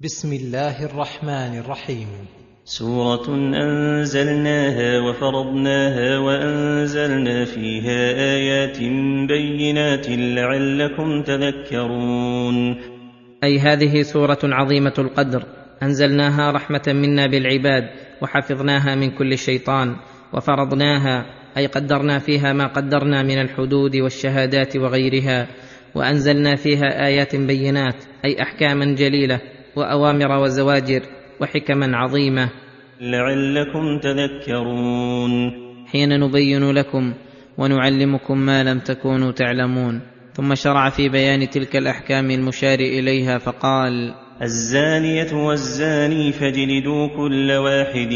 بسم الله الرحمن الرحيم. سورة أنزلناها وفرضناها وأنزلنا فيها آيات بينات لعلكم تذكرون. أي هذه سورة عظيمة القدر. أنزلناها رحمة منا بالعباد وحفظناها من كل شيطان وفرضناها أي قدرنا فيها ما قدرنا من الحدود والشهادات وغيرها وأنزلنا فيها آيات بينات أي أحكاما جليلة وأوامر وزواجر وحكما عظيمة. لعلكم تذكرون. حين نبين لكم ونعلمكم ما لم تكونوا تعلمون. ثم شرع في بيان تلك الأحكام المشار إليها فقال الزانية والزاني فاجلدوا كل واحد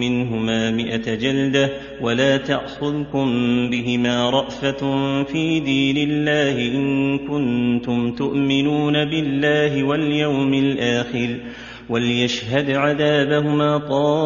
منهما مئة جلدة ولا تأخذكم بهما رأفة في دين الله إن كنتم تؤمنون بالله واليوم الآخر وليشهد عذابهما طائفة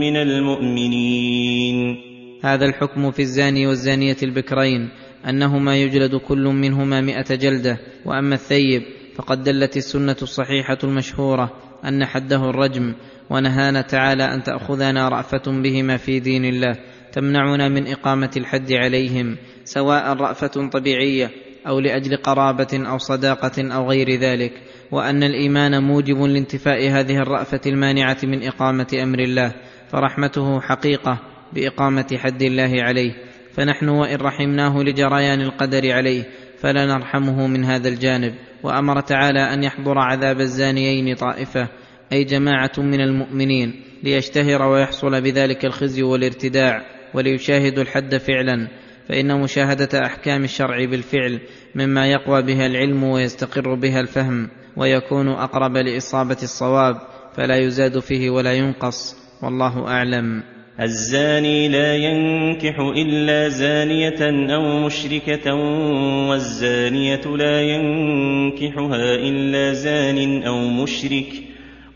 من المؤمنين. هذا الحكم في الزاني والزانية البكرين. انهما يجلد كل منهما مائه جلدة وأما الثيب فقد دلت السنة الصحيحة المشهورة أن حده الرجم ونهانا تعالى أن تأخذنا رأفة بهما في دين الله تمنعنا من إقامة الحد عليهم سواء رأفة طبيعية أو لأجل قرابة أو صداقة أو غير ذلك وأن الإيمان موجب لانتفاء هذه الرأفة المانعة من إقامة أمر الله فرحمته حقيقة بإقامة حد الله عليه. فنحن وإن رحمناه لجريان القدر عليه فلا نرحمه من هذا الجانب. وأمر تعالى أن يحضر عذاب الزانيين طائفة أي جماعة من المؤمنين ليشتهر ويحصل بذلك الخزي والارتداع وليشاهدوا الحد فعلا. فإن مشاهدة أحكام الشرع بالفعل مما يقوى بها العلم ويستقر بها الفهم ويكون أقرب لإصابة الصواب فلا يزاد فيه ولا ينقص. والله أعلم. الزاني لا ينكح إلا زانية أو مشركة والزانية لا ينكحها إلا زان أو مشرك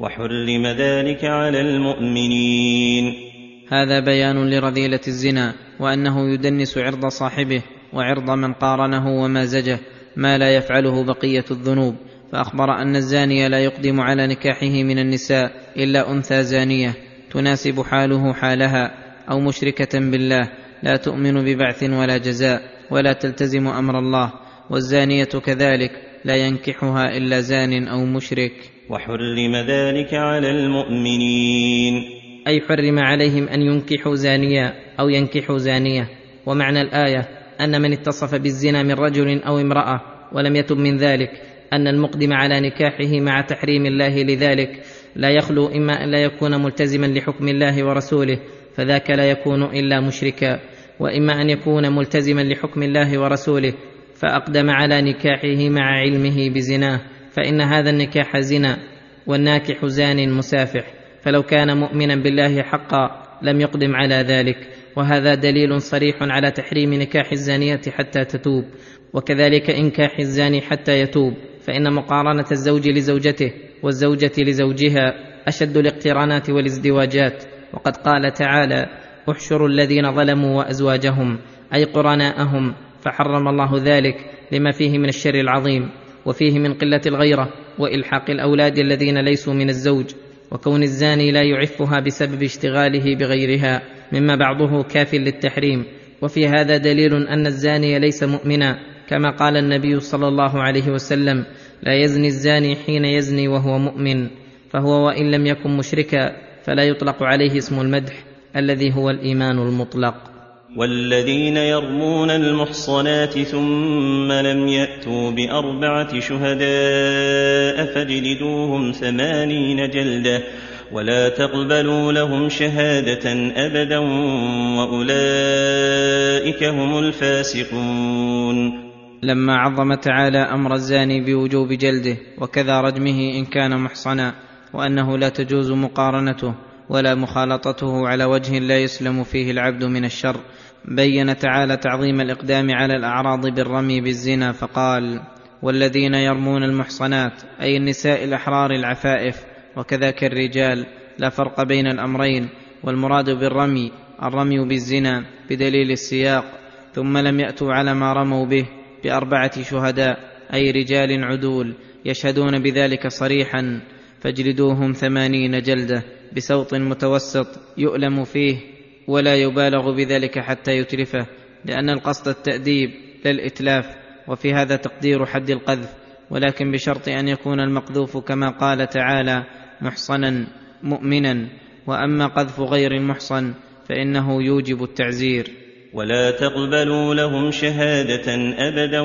وحرم ذلك على المؤمنين. هذا بيان لرذيلة الزنا وأنه يدنس عرض صاحبه وعرض من قارنه ومازجه ما لا يفعله بقية الذنوب. فأخبر أن الزاني لا يقدم على نكاحه من النساء إلا أنثى زانية. تناسب حاله حالها أو مشركة بالله لا تؤمن ببعث ولا جزاء ولا تلتزم أمر الله والزانية كذلك لا ينكحها إلا زان أو مشرك. وحرم ذلك على المؤمنين. أي حرم عليهم أن ينكحوا زانيا أو ينكحوا زانية. ومعنى الآية أن من اتصف بالزنا من رجل أو امرأة ولم يتب من ذلك أن المقدم على نكاحه مع تحريم الله لذلك. لا يخلو إما أن لا يكون ملتزما لحكم الله ورسوله فذاك لا يكون إلا مشركا. وإما أن يكون ملتزما لحكم الله ورسوله فأقدم على نكاحه مع علمه بزناه فإن هذا النكاح زنا والناكح زان مسافح. فلو كان مؤمنا بالله حقا لم يقدم على ذلك. وهذا دليل صريح على تحريم نكاح الزانية حتى تتوب. وكذلك إنكاح الزاني حتى يتوب فإن مقارنة الزوج لزوجته والزوجة لزوجها أشد الاقترانات والازدواجات. وقد قال تعالى احشروا الذين ظلموا وأزواجهم أي قرناءهم فحرم الله ذلك لما فيه من الشر العظيم وفيه من قلة الغيرة وإلحاق الأولاد الذين ليسوا من الزوج وكون الزاني لا يعفها بسبب اشتغاله بغيرها مما بعضه كاف للتحريم. وفي هذا دليل أن الزاني ليس مؤمنا كما قال النبي صلى الله عليه وسلم لا يزني الزاني حين يزني وهو مؤمن فهو وإن لم يكن مشركا فلا يطلق عليه اسم المدح الذي هو الإيمان المطلق. والذين يرمون المحصنات ثم لم يأتوا بأربعة شهداء فاجلدوهم ثمانين جلدة ولا تقبلوا لهم شهادة أبدا وأولئك هم الفاسقون. لما عظم تعالى أمر الزاني بوجوب جلده وكذا رجمه إن كان محصنا وأنه لا تجوز مقارنته ولا مخالطته على وجه لا يسلم فيه العبد من الشر. بين تعالى تعظيم الإقدام على الأعراض بالرمي بالزنا فقال والذين يرمون المحصنات أي النساء الأحرار العفائف وكذاك الرجال لا فرق بين الأمرين والمراد بالرمي الرمي بالزنا بدليل السياق ثم لم يأتوا على ما رموا به بأربعة شهداء أي رجال عدول يشهدون بذلك صريحا فاجلدوهم ثمانين جلدة بسوط متوسط يؤلم فيه ولا يبالغ بذلك حتى يتلفه لأن القصد التأديب لا الاتلاف وفي هذا تقدير حد القذف ولكن بشرط أن يكون المقذوف كما قال تعالى محصنا مؤمنا وأما قذف غير المحصن فإنه يوجب التعزير. ولا تقبلوا لهم شهادة أبدا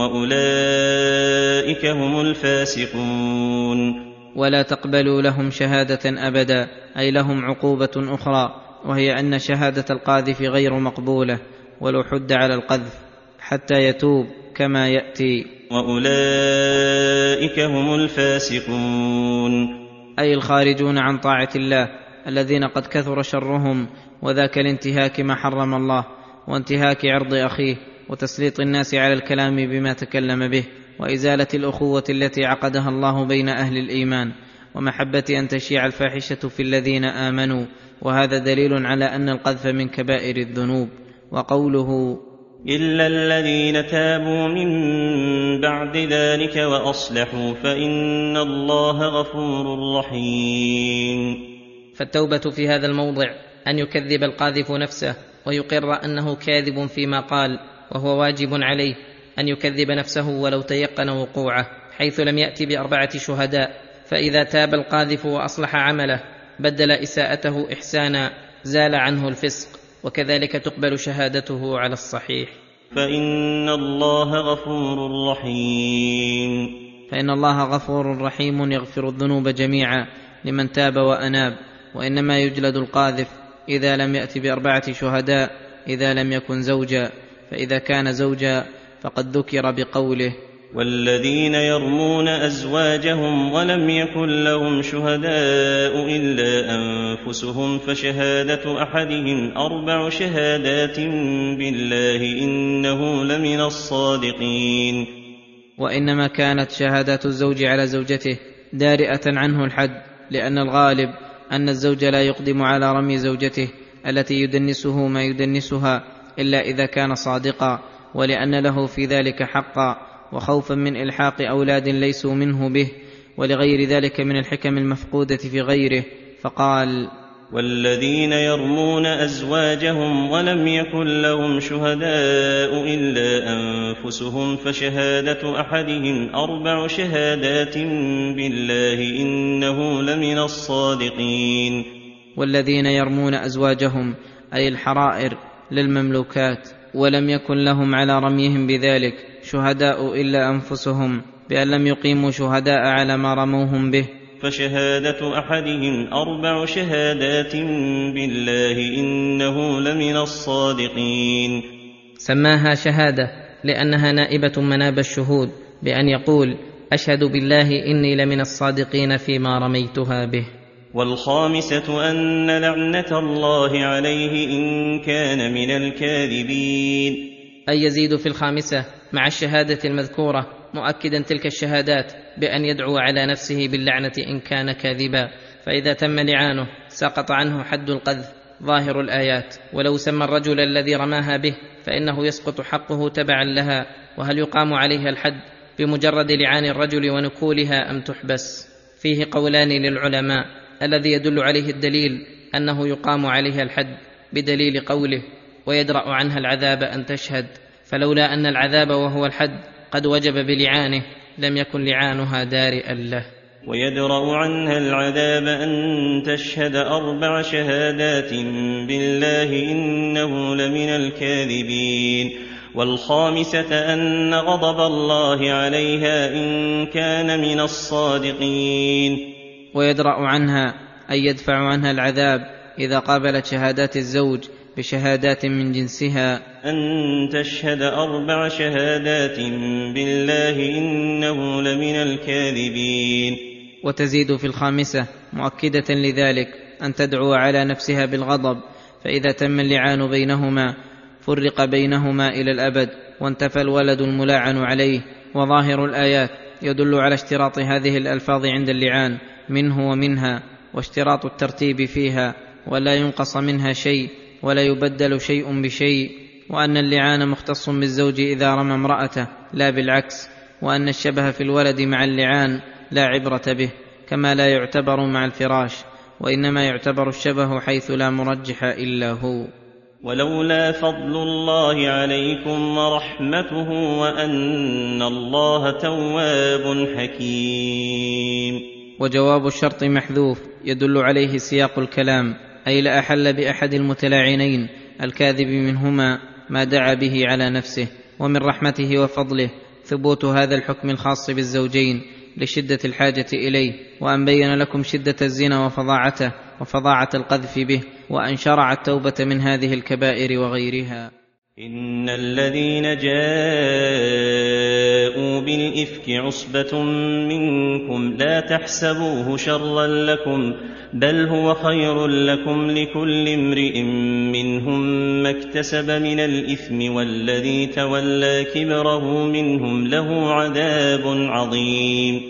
وأولئك هم الفاسقون. ولا تقبلوا لهم شهادة أبدا أي لهم عقوبة أخرى وهي أن شهادة القاذف غير مقبولة ولو حد على القذف حتى يتوب كما يأتي. وأولئك هم الفاسقون. أي الخارجون عن طاعة الله الذين قد كثر شرهم وذاك الانتهاك ما حرم الله وانتهاك عرض أخيه وتسليط الناس على الكلام بما تكلم به وإزالة الأخوة التي عقدها الله بين أهل الإيمان ومحبة أن تشيع الفاحشة في الذين آمنوا وهذا دليل على أن القذف من كبائر الذنوب وقوله إلا الذين تابوا من بعد ذلك وأصلحوا فإن الله غفور رحيم. فالتوبة في هذا الموضع أن يكذب القاذف نفسه ويقر أنه كاذب فيما قال وهو واجب عليه أن يكذب نفسه ولو تيقن وقوعه حيث لم يأت بأربعة شهداء فإذا تاب القاذف وأصلح عمله بدل إساءته إحسانا زال عنه الفسق وكذلك تقبل شهادته على الصحيح. فإن الله غفور رحيم. فإن الله غفور رحيم يغفر الذنوب جميعا لمن تاب وأناب وإنما يجلد القاذف إذا لم يات بأربعة شهداء إذا لم يكن زوجا فإذا كان زوجا فقد ذكر بقوله والذين يرمون أزواجهم ولم يكن لهم شهداء إلا أنفسهم فشهادة أحدهم أربع شهادات بالله إنه لمن الصادقين. وإنما كانت شهادات الزوج على زوجته دارئة عنه الحد لأن الغالب أن الزوج لا يقدم على رمي زوجته التي يدنسه ما يدنسها إلا إذا كان صادقا ولأن له في ذلك حقا وخوفا من إلحاق أولاد ليسوا منه به ولغير ذلك من الحكم المفقودة في غيره فقال والذين يرمون أزواجهم ولم يكن لهم شهداء إلا أنفسهم فشهادة أحدهم أربع شهادات بالله إنه لمن الصادقين. والذين يرمون أزواجهم أي الحرائر للمملوكات ولم يكن لهم على رميهم بذلك شهداء إلا أنفسهم بأن لم يقيموا شهداء على ما رموهم به. فشهادة أحدهم أربع شهادات بالله إنه لمن الصادقين. سماها شهادة لأنها نائبة مناب الشهود بأن يقول أشهد بالله إني لمن الصادقين فيما رميتها به. والخامسة أن لعنة الله عليه إن كان من الكاذبين. أي يزيد في الخامسة مع الشهادة المذكورة مؤكدا تلك الشهادات بأن يدعو على نفسه باللعنة إن كان كاذبا. فإذا تم لعانه سقط عنه حد القذف ظاهر الآيات. ولو سمى الرجل الذي رماها به فإنه يسقط حقه تبعا لها. وهل يقام عليها الحد بمجرد لعان الرجل ونكولها أم تحبس؟ فيه قولان للعلماء. الذي يدل عليه الدليل أنه يقام عليها الحد بدليل قوله ويدرأ عنها العذاب أن تشهد فلولا أن العذاب وهو الحد قد وجب بلعانه. لم يكن لعانها دارئا له. ويدرأ عنها العذاب أن تشهد أربع شهادات بالله إنه لمن الكاذبين. والخامسة أن غضب الله عليها إن كان من الصادقين. ويدرأ عنها اي يدفع عنها العذاب إذا قابلت شهادات الزوج بشهادات من جنسها. أن تشهد أربع شهادات بالله إنه لمن الكاذبين. وتزيد في الخامسة مؤكدة لذلك أن تدعو على نفسها بالغضب فإذا تم اللعان بينهما فرق بينهما إلى الأبد وانتفى الولد الملاعن عليه وظاهر الآيات يدل على اشتراط هذه الألفاظ عند اللعان منه ومنها واشتراط الترتيب فيها ولا ينقص منها شيء ولا يبدل شيء بشيء وأن اللعان مختص بالزوج إذا رمى امرأته لا بالعكس وأن الشبه في الولد مع اللعان لا عبرة به كما لا يعتبر مع الفراش وإنما يعتبر الشبه حيث لا مرجح إلا هو. ولولا فضل الله عليكم ورحمته وأن الله تواب حكيم. وجواب الشرط محذوف يدل عليه سياق الكلام. أي لاحل بأحد المتلاعنين الكاذب منهما ما دعا به على نفسه ومن رحمته وفضله ثبوت هذا الحكم الخاص بالزوجين لشدة الحاجة إليه وأن بين لكم شدة الزنا وفظاعته وفظاعة القذف به وأن شرع التوبة من هذه الكبائر وغيرها. إن الذين جاءوا بالإفك عصبة منكم لا تحسبوه شرا لكم بل هو خير لكم لكل امرئ منهم ما اكتسب من الإثم والذي تولى كبره منهم له عذاب عظيم.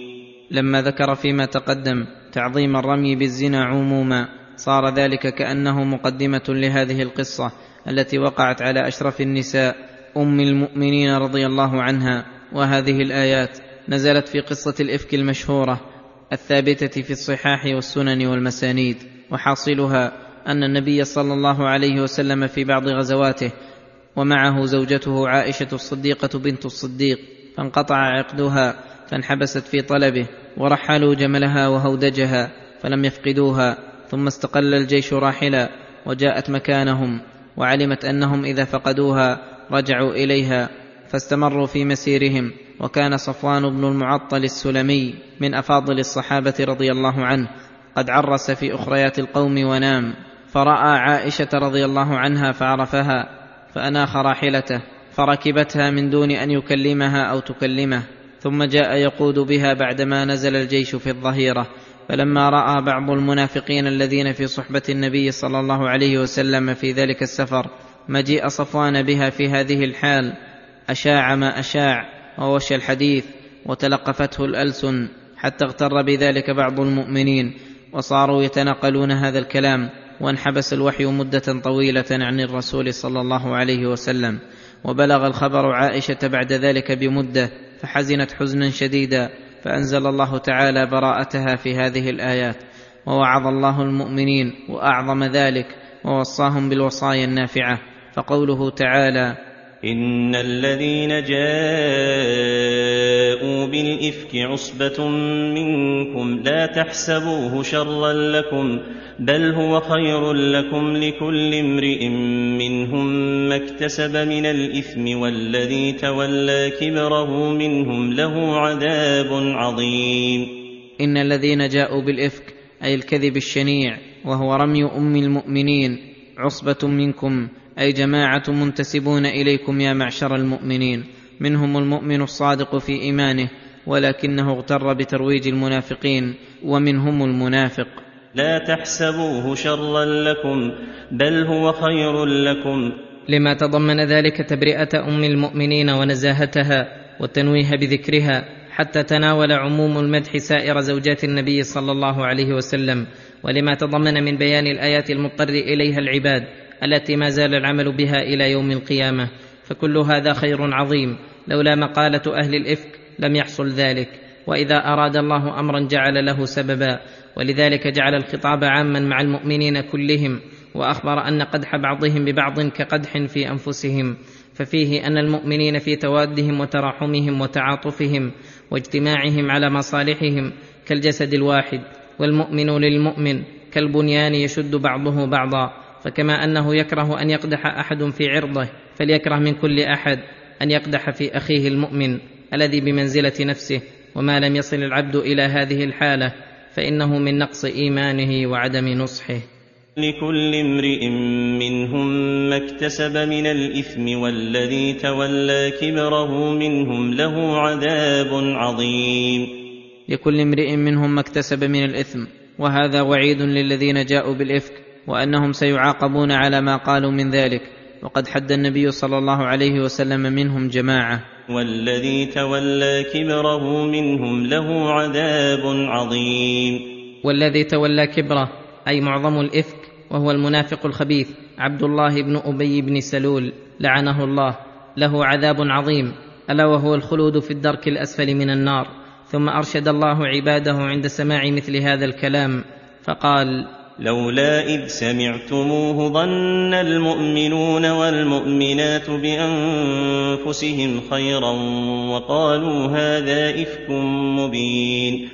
لما ذكر فيما تقدم تعظيم الرمي بالزنا عموما صار ذلك كأنه مقدمة لهذه القصة التي وقعت على أشرف النساء أم المؤمنين رضي الله عنها. وهذه الآيات نزلت في قصة الإفك المشهورة الثابتة في الصحاح والسنن والمسانيد وحاصلها أن النبي صلى الله عليه وسلم في بعض غزواته ومعه زوجته عائشة الصديقة بنت الصديق فانقطع عقدها فانحبست في طلبه ورحلوا جملها وهودجها فلم يفقدوها ثم استقل الجيش راحلا وجاءت مكانهم وعلمت أنهم إذا فقدوها رجعوا إليها فاستمروا في مسيرهم وكان صفوان بن المعطل السلمي من أفاضل الصحابة رضي الله عنه قد عرس في أخريات القوم ونام فرأى عائشة رضي الله عنها فعرفها فأناخ راحلته فركبتها من دون أن يكلمها أو تكلمه ثم جاء يقود بها بعدما نزل الجيش في الظهيرة فلما رأى بعض المنافقين الذين في صحبة النبي صلى الله عليه وسلم في ذلك السفر مجيء صفوان بها في هذه الحال أشاع ما أشاع ووشى الحديث وتلقفته الألسن حتى اغتر بذلك بعض المؤمنين وصاروا يتناقلون هذا الكلام وانحبس الوحي مدة طويلة عن الرسول صلى الله عليه وسلم. وبلغ الخبر عائشة بعد ذلك بمدة فحزنت حزنا شديدا فأنزل الله تعالى براءتها في هذه الآيات. ووعظ الله المؤمنين وأعظم ذلك ووصاهم بالوصايا النافعة. فقوله تعالى ان الذين جاءوا بالافك عصبه منكم لا تحسبوه شرا لكم بل هو خير لكم لكل امرئ منهم ما اكتسب من الاثم والذي تولى كبره منهم له عذاب عظيم. ان الذين جاءوا بالافك أي الكذب الشنيع وهو رمي ام المؤمنين عصبه منكم أي جماعة منتسبون إليكم يا معشر المؤمنين. منهم المؤمن الصادق في إيمانه ولكنه اغتر بترويج المنافقين ومنهم المنافق. لا تحسبوه شرا لكم بل هو خير لكم. لما تضمن ذلك تبرئة أم المؤمنين ونزاهتها والتنويه بذكرها حتى تناول عموم المدح سائر زوجات النبي صلى الله عليه وسلم. ولما تضمن من بيان الآيات المضطر إليها العباد التي ما زال العمل بها إلى يوم القيامة فكل هذا خير عظيم لولا مقالة أهل الإفك لم يحصل ذلك وإذا أراد الله امرا جعل له سببا ولذلك جعل الخطاب عاما مع المؤمنين كلهم وأخبر أن قدح بعضهم ببعض كقدح في أنفسهم ففيه أن المؤمنين في توادهم وتراحمهم وتعاطفهم واجتماعهم على مصالحهم كالجسد الواحد والمؤمن للمؤمن كالبنيان يشد بعضه بعضا. فكما أنه يكره أن يقدح أحد في عرضه فليكره من كل أحد أن يقدح في أخيه المؤمن الذي بمنزلة نفسه وما لم يصل العبد إلى هذه الحالة فإنه من نقص إيمانه وعدم نصحه. لكل امرئ منهم ما اكتسب من الإثم والذي تولى كبره منهم له عذاب عظيم. لكل امرئ منهم ما اكتسب من الإثم وهذا وعيد للذين جاءوا بالإفك وأنهم سيعاقبون على ما قالوا من ذلك. وقد حد النبي صلى الله عليه وسلم منهم جماعة. والذي تولى كبره منهم له عذاب عظيم. والذي تولى كبره أي معظم الإفك وهو المنافق الخبيث عبد الله بن أبي بن سلول لعنه الله. له عذاب عظيم ألا وهو الخلود في الدرك الأسفل من النار. ثم أرشد الله عباده عند سماع مثل هذا الكلام فقال لولا إذ سمعتموه ظن المؤمنون والمؤمنات بأنفسهم خيرا وقالوا هذا إفك مبين.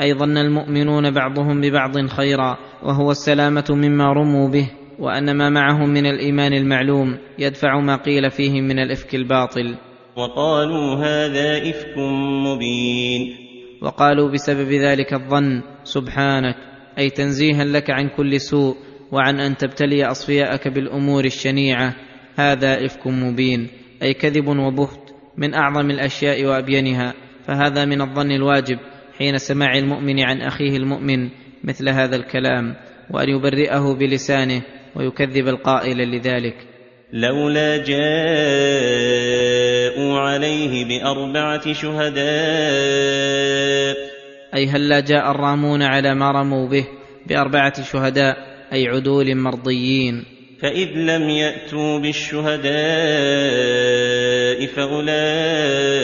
أي ظن المؤمنون بعضهم ببعض خيرا وهو السلامة مما رموا به وأن ما معهم من الإيمان المعلوم يدفع ما قيل فيهم من الإفك الباطل. وقالوا هذا إفك مبين. وقالوا بسبب ذلك الظن سبحانك أي تنزيها لك عن كل سوء وعن أن تبتلي أصفياءك بالأمور الشنيعة. هذا إفك مبين أي كذب وبهت من أعظم الأشياء وأبينها. فهذا من الظن الواجب حين سماع المؤمن عن أخيه المؤمن مثل هذا الكلام وأن يبرئه بلسانه ويكذب القائل لذلك. لولا جاءوا عليه بأربعة شهداء أي هلا جاء الرامون على ما رموا به بأربعة شهداء أي عدول مرضيين؟ فإذ لم يأتوا بالشهداء فأولئك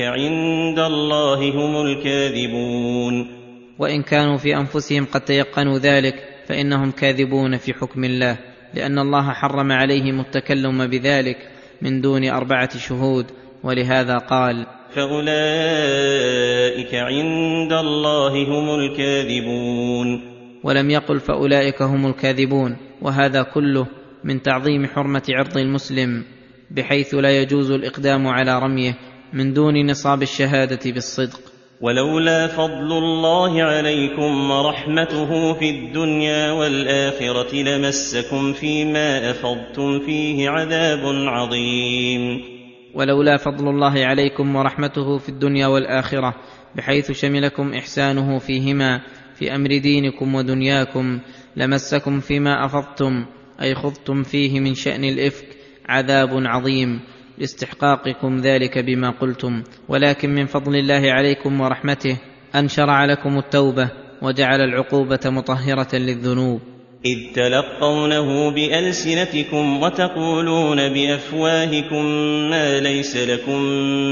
عند الله هم الكاذبون. وإن كانوا في أنفسهم قد تيقنوا ذلك فإنهم كاذبون في حكم الله لأن الله حرم عليهم التكلم بذلك من دون أربعة شهود ولهذا قال فأولئك عند الله هم الكاذبون ولم يقل فأولئك هم الكاذبون وهذا كله من تعظيم حرمة عرض المسلم بحيث لا يجوز الإقدام على رميه من دون نصاب الشهادة بالصدق. ولولا فضل الله عليكم ورحمته في الدنيا والآخرة لمسكم فيما أفضتم فيه عذاب عظيم. ولولا فضل الله عليكم ورحمته في الدنيا والآخرة بحيث شملكم إحسانه فيهما في أمر دينكم ودنياكم لمسكم فيما أفضتم أي خضتم فيه من شأن الإفك عذاب عظيم لاستحقاقكم ذلك بما قلتم. ولكن من فضل الله عليكم ورحمته أن شرع لكم التوبة وجعل العقوبة مطهرة للذنوب. إذ تلقونه بألسنتكم وتقولون بأفواهكم ما ليس لكم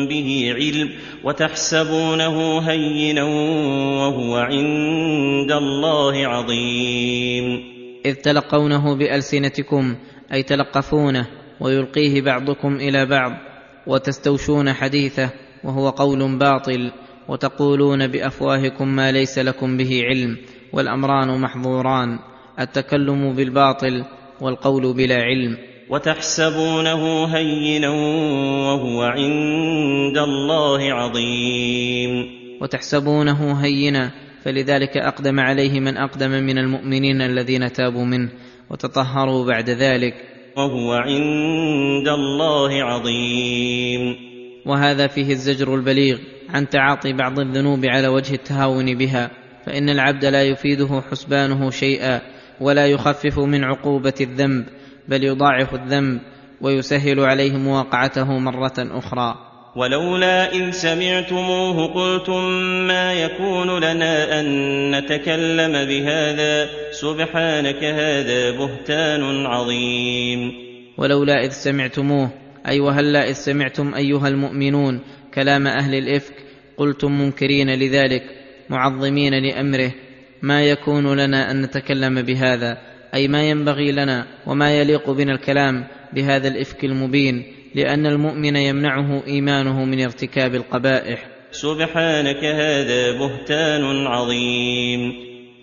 به علم وتحسبونه هينا وهو عند الله عظيم. إذ تلقونه بألسنتكم أي تلقفونه ويلقيه بعضكم إلى بعض وتستوشون حديثه وهو قول باطل وتقولون بأفواهكم ما ليس لكم به علم والأمران محظوران. التكلم بالباطل والقول بلا علم. وتحسبونه هينا وهو عند الله عظيم. وتحسبونه هينا فلذلك أقدم عليه من أقدم من المؤمنين الذين تابوا منه وتطهروا بعد ذلك. وهو عند الله عظيم. وهذا فيه الزجر البليغ عن تعاطي بعض الذنوب على وجه التهاون بها فإن العبد لا يفيده حسبانه شيئا. ولا يخفف من عقوبة الذنب بل يضاعف الذنب ويسهل عليه مواقعته مرة أخرى. ولولا إذ سمعتموه قلتم ما يكون لنا أن نتكلم بهذا سبحانك هذا بهتان عظيم. ولولا إذ سمعتموه أي وهلا إذ سمعتم أيها المؤمنون كلام أهل الإفك قلتم منكرين لذلك معظمين لأمره ما يكون لنا أن نتكلم بهذا أي ما ينبغي لنا وما يليق بنا الكلام بهذا الإفك المبين لأن المؤمن يمنعه إيمانه من ارتكاب القبائح. سبحانك هذا بهتان عظيم.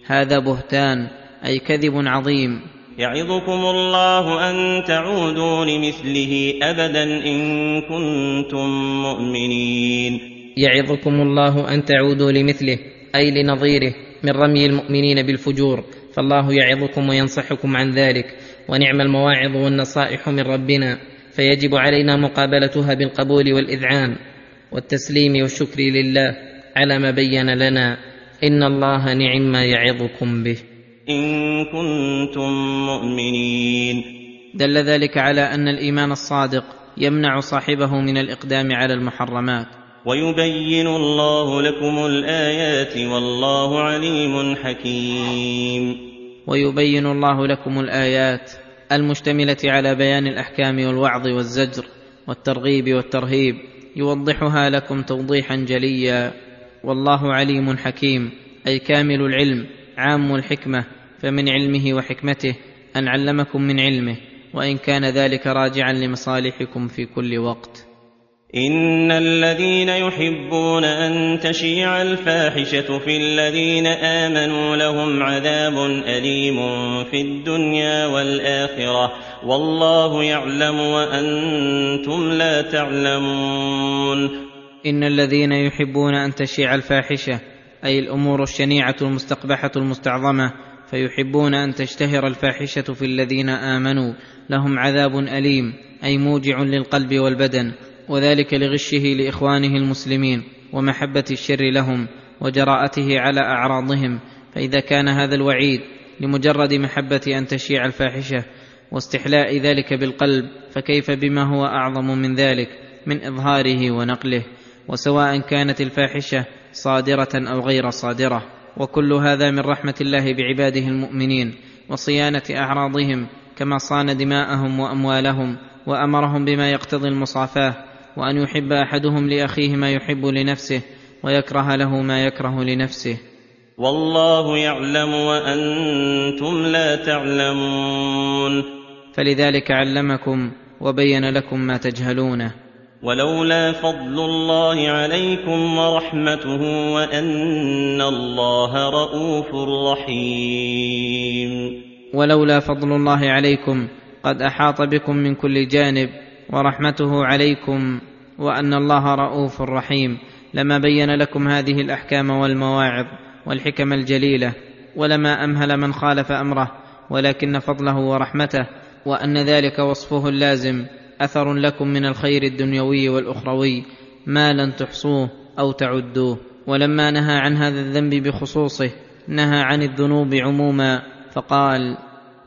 هذا بهتان أي كذب عظيم. يعظكم الله أن تعودوا لمثله أبدا إن كنتم مؤمنين. يعظكم الله أن تعودوا لمثله أي لنظيره. من رمي المؤمنين بالفجور فالله يعظكم وينصحكم عن ذلك ونعم المواعظ والنصائح من ربنا فيجب علينا مقابلتها بالقبول والإذعان والتسليم والشكر لله على ما بين لنا إن الله نعم ما يعظكم به. إن كنتم مؤمنين. دل ذلك على أن الإيمان الصادق يمنع صاحبه من الإقدام على المحرمات. ويبين الله لكم الآيات والله عليم حكيم. ويبين الله لكم الآيات المشتملة على بيان الأحكام والوعظ والزجر والترغيب والترهيب يوضحها لكم توضيحا جليا. والله عليم حكيم أي كامل العلم عام الحكمة فمن علمه وحكمته أن علمكم من علمه وإن كان ذلك راجعا لمصالحكم في كل وقت. ان الذين يحبون ان تشيع الفاحشه في الذين امنوا لهم عذاب اليم في الدنيا والاخره والله يعلم وأنتم لا تعلمون. ان الذين يحبون ان تشيع الفاحشه أي الأمور الشنيعة المستقبحة المستعظمة فيحبون أن تشتهر الفاحشة في الذين آمنوا. لهم عذاب أليم أي موجع للقلب والبدن. وذلك لغشه لإخوانه المسلمين ومحبة الشر لهم وجراءته على أعراضهم فإذا كان هذا الوعيد لمجرد محبة أن تشيع الفاحشة واستحلاء ذلك بالقلب فكيف بما هو أعظم من ذلك؟ من إظهاره ونقله وسواء كانت الفاحشة صادرة أو غير صادرة. وكل هذا من رحمة الله بعباده المؤمنين وصيانة أعراضهم كما صان دماءهم وأموالهم وأمرهم بما يقتضي المصافاة. وأن يحب أحدهم لأخيه ما يحب لنفسه ويكره له ما يكره لنفسه. والله يعلم وأنتم لا تعلمون. فلذلك علمكم وبين لكم ما تجهلونه. ولولا فضل الله عليكم ورحمته وأن الله رءوف رحيم. ولولا فضل الله عليكم قد أحاط بكم من كل جانب ورحمته عليكم وأن الله رؤوف رحيم لما بين لكم هذه الأحكام والمواعظ والحكم الجليلة ولما أمهل من خالف أمره ولكن فضله ورحمته وأن ذلك وصفه اللازم أثر لكم من الخير الدنيوي والأخروي ما لن تحصوه أو تعدوه ولما نهى عن هذا الذنب بخصوصه نهى عن الذنوب عموما فقال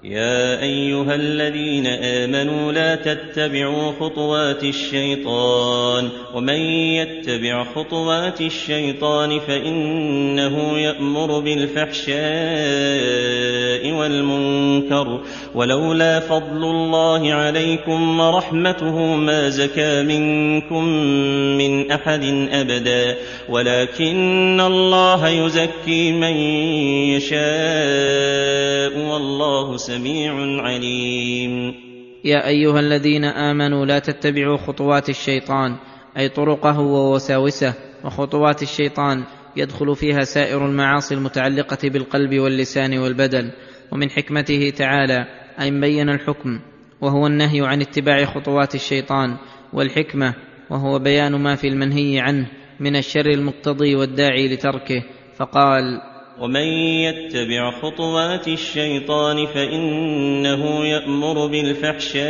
يا أيها الذين آمنوا لا تتبعوا خطوات الشيطان ومن يتبع خطوات الشيطان فإنه يأمر بالفحشاء والمنكر ولولا فضل الله عليكم ورحمته ما زكى منكم من أحد أبدا ولكن الله يزكي من يشاء والله سميع عليم. يا أيها الذين آمنوا لا تتبعوا خطوات الشيطان أي طرقه ووساوسه وخطوات الشيطان يدخل فيها سائر المعاصي المتعلقة بالقلب واللسان والبدن. ومن حكمته تعالى ان بين الحكم وهو النهي عن اتباع خطوات الشيطان والحكمة وهو بيان ما في المنهي عنه من الشر المقتضي والداعي لتركه. فقال ومن يتبع خطوات الشيطان فإنه يأمر بالفحشاء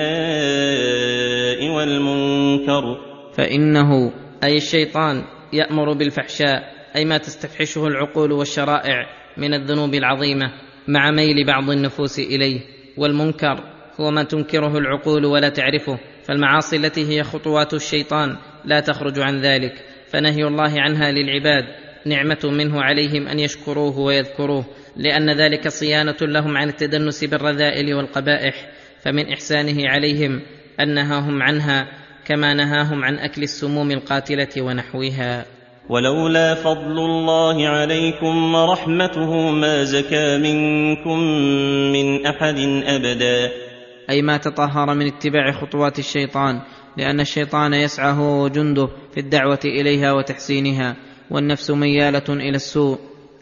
والمنكر. فإنه أي الشيطان يأمر بالفحشاء أي ما تستفحشه العقول والشرائع من الذنوب العظيمة مع ميل بعض النفوس إليه. والمنكر هو ما تنكره العقول ولا تعرفه فالمعاصي التي هي خطوات الشيطان لا تخرج عن ذلك. فنهي الله عنها للعباد نعمة منه عليهم أن يشكروه ويذكروه لأن ذلك صيانة لهم عن التدنس بالرذائل والقبائح فمن إحسانه عليهم أن نهاهم عنها كما نهاهم عن أكل السموم القاتلة ونحوها. ولولا فضل الله عليكم ورحمته ما زكى منكم من أحد أبدا. أي ما تطهر من اتباع خطوات الشيطان لأن الشيطان يسعى هو وجنده في الدعوة إليها وتحسينها. والنفس ميالة إلى السوء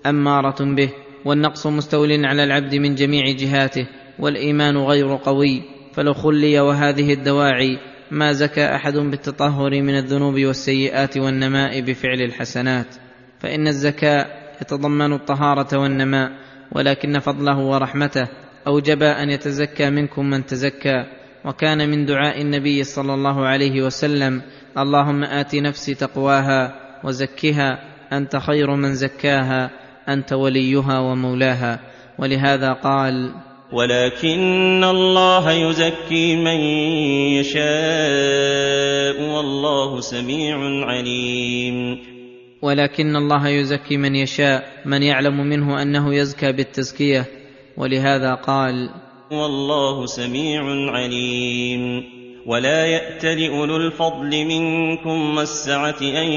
أمارة به والنقص مستول على العبد من جميع جهاته والإيمان غير قوي. فلو خلي وهذه الدواعي ما زكى أحد بالتطهر من الذنوب والسيئات والنماء بفعل الحسنات. فإن الزكاء يتضمن الطهارة والنماء ولكن فضله ورحمته. أوجب أن يتزكى منكم من تزكى. وكان من دعاء النبي صلى الله عليه وسلم اللهم آت نفسي تقواها وزكها أنت خير من زكاها أنت وليها ومولاها. ولهذا قال ولكن الله يزكي من يشاء والله سميع عليم. ولكن الله يزكي من يشاء من يعلم منه أنه يزكى بالتزكية. ولهذا قال والله سميع عليم. ولا يات لاولو الفضل منكم والسعه ان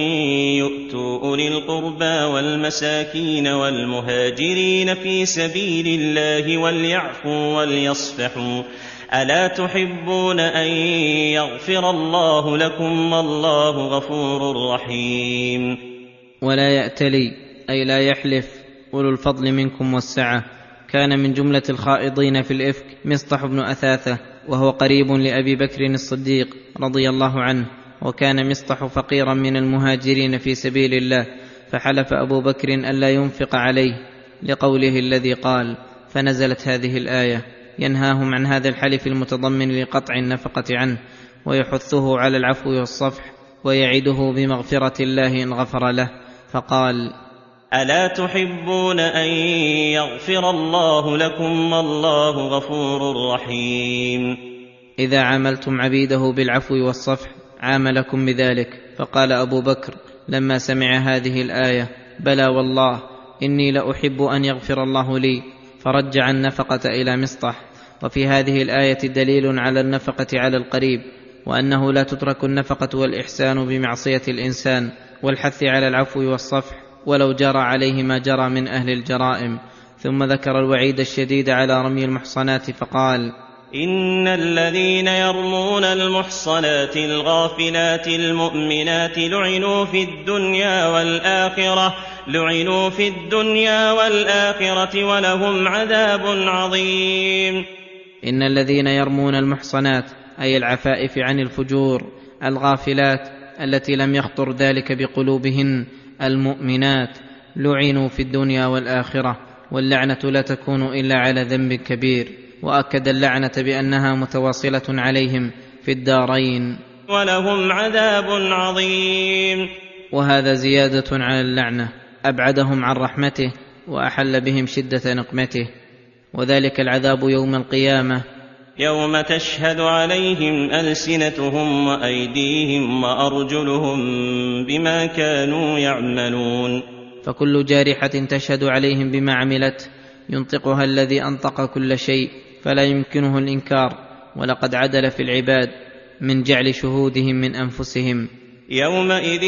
يؤتوا اولي القربى والمساكين والمهاجرين في سبيل الله وليعفوا وليصفحوا الا تحبون ان يغفر الله لكم والله غفور رحيم. ولا يأتلي أي لا يحلف أولو الفضل منكم والسعة. كان من جملة الخائضين في الإفك مصطح بن أثاثة وهو قريب لأبي بكر الصديق رضي الله عنه وكان مصطح فقيرا من المهاجرين في سبيل الله فحلف أبو بكر ألا ينفق عليه لقوله الذي قال فنزلت هذه الآية ينهاهم عن هذا الحلف المتضمن لقطع النفقة عنه ويحثه على العفو والصفح ويعده بمغفرة الله إن غفر له فقال الا تحبون ان يغفر الله لكم والله غفور رحيم. إذا عاملتم عبيده بالعفو والصفح عاملكم بذلك. فقال أبو بكر لما سمع هذه الآية بلى والله إني لأحب أن يغفر الله لي. فرجع النفقة إلى مصطح وفي هذه الآية دليل على النفقة على القريب وأنه لا تترك النفقة والإحسان بمعصية الإنسان والحث على العفو والصفح. ولو جرى عليه ما جرى من أهل الجرائم. ثم ذكر الوعيد الشديد على رمي المحصنات فقال إن الذين يرمون المحصنات الغافلات المؤمنات لعنوا في الدنيا والآخرة لعنوا في الدنيا والآخرة ولهم عذاب عظيم. إن الذين يرمون المحصنات أي العفائف عن الفجور الغافلات التي لم يخطر ذلك بقلوبهن المؤمنات لعنوا في الدنيا والآخرة واللعنة لا تكون إلا على ذنب كبير وأكد اللعنة بأنها متواصلة عليهم في الدارين. ولهم عذاب عظيم. وهذا زيادة على اللعنة أبعدهم عن رحمته وأحل بهم شدة نقمته. وذلك العذاب يوم القيامة يوم تشهد عليهم ألسنتهم وأيديهم وأرجلهم بما كانوا يعملون. فكل جارحة تشهد عليهم بما عملت ينطقها الذي أنطق كل شيء فلا يمكنه الإنكار ولقد عدل في العباد من جعل شهودهم من أنفسهم. يومئذ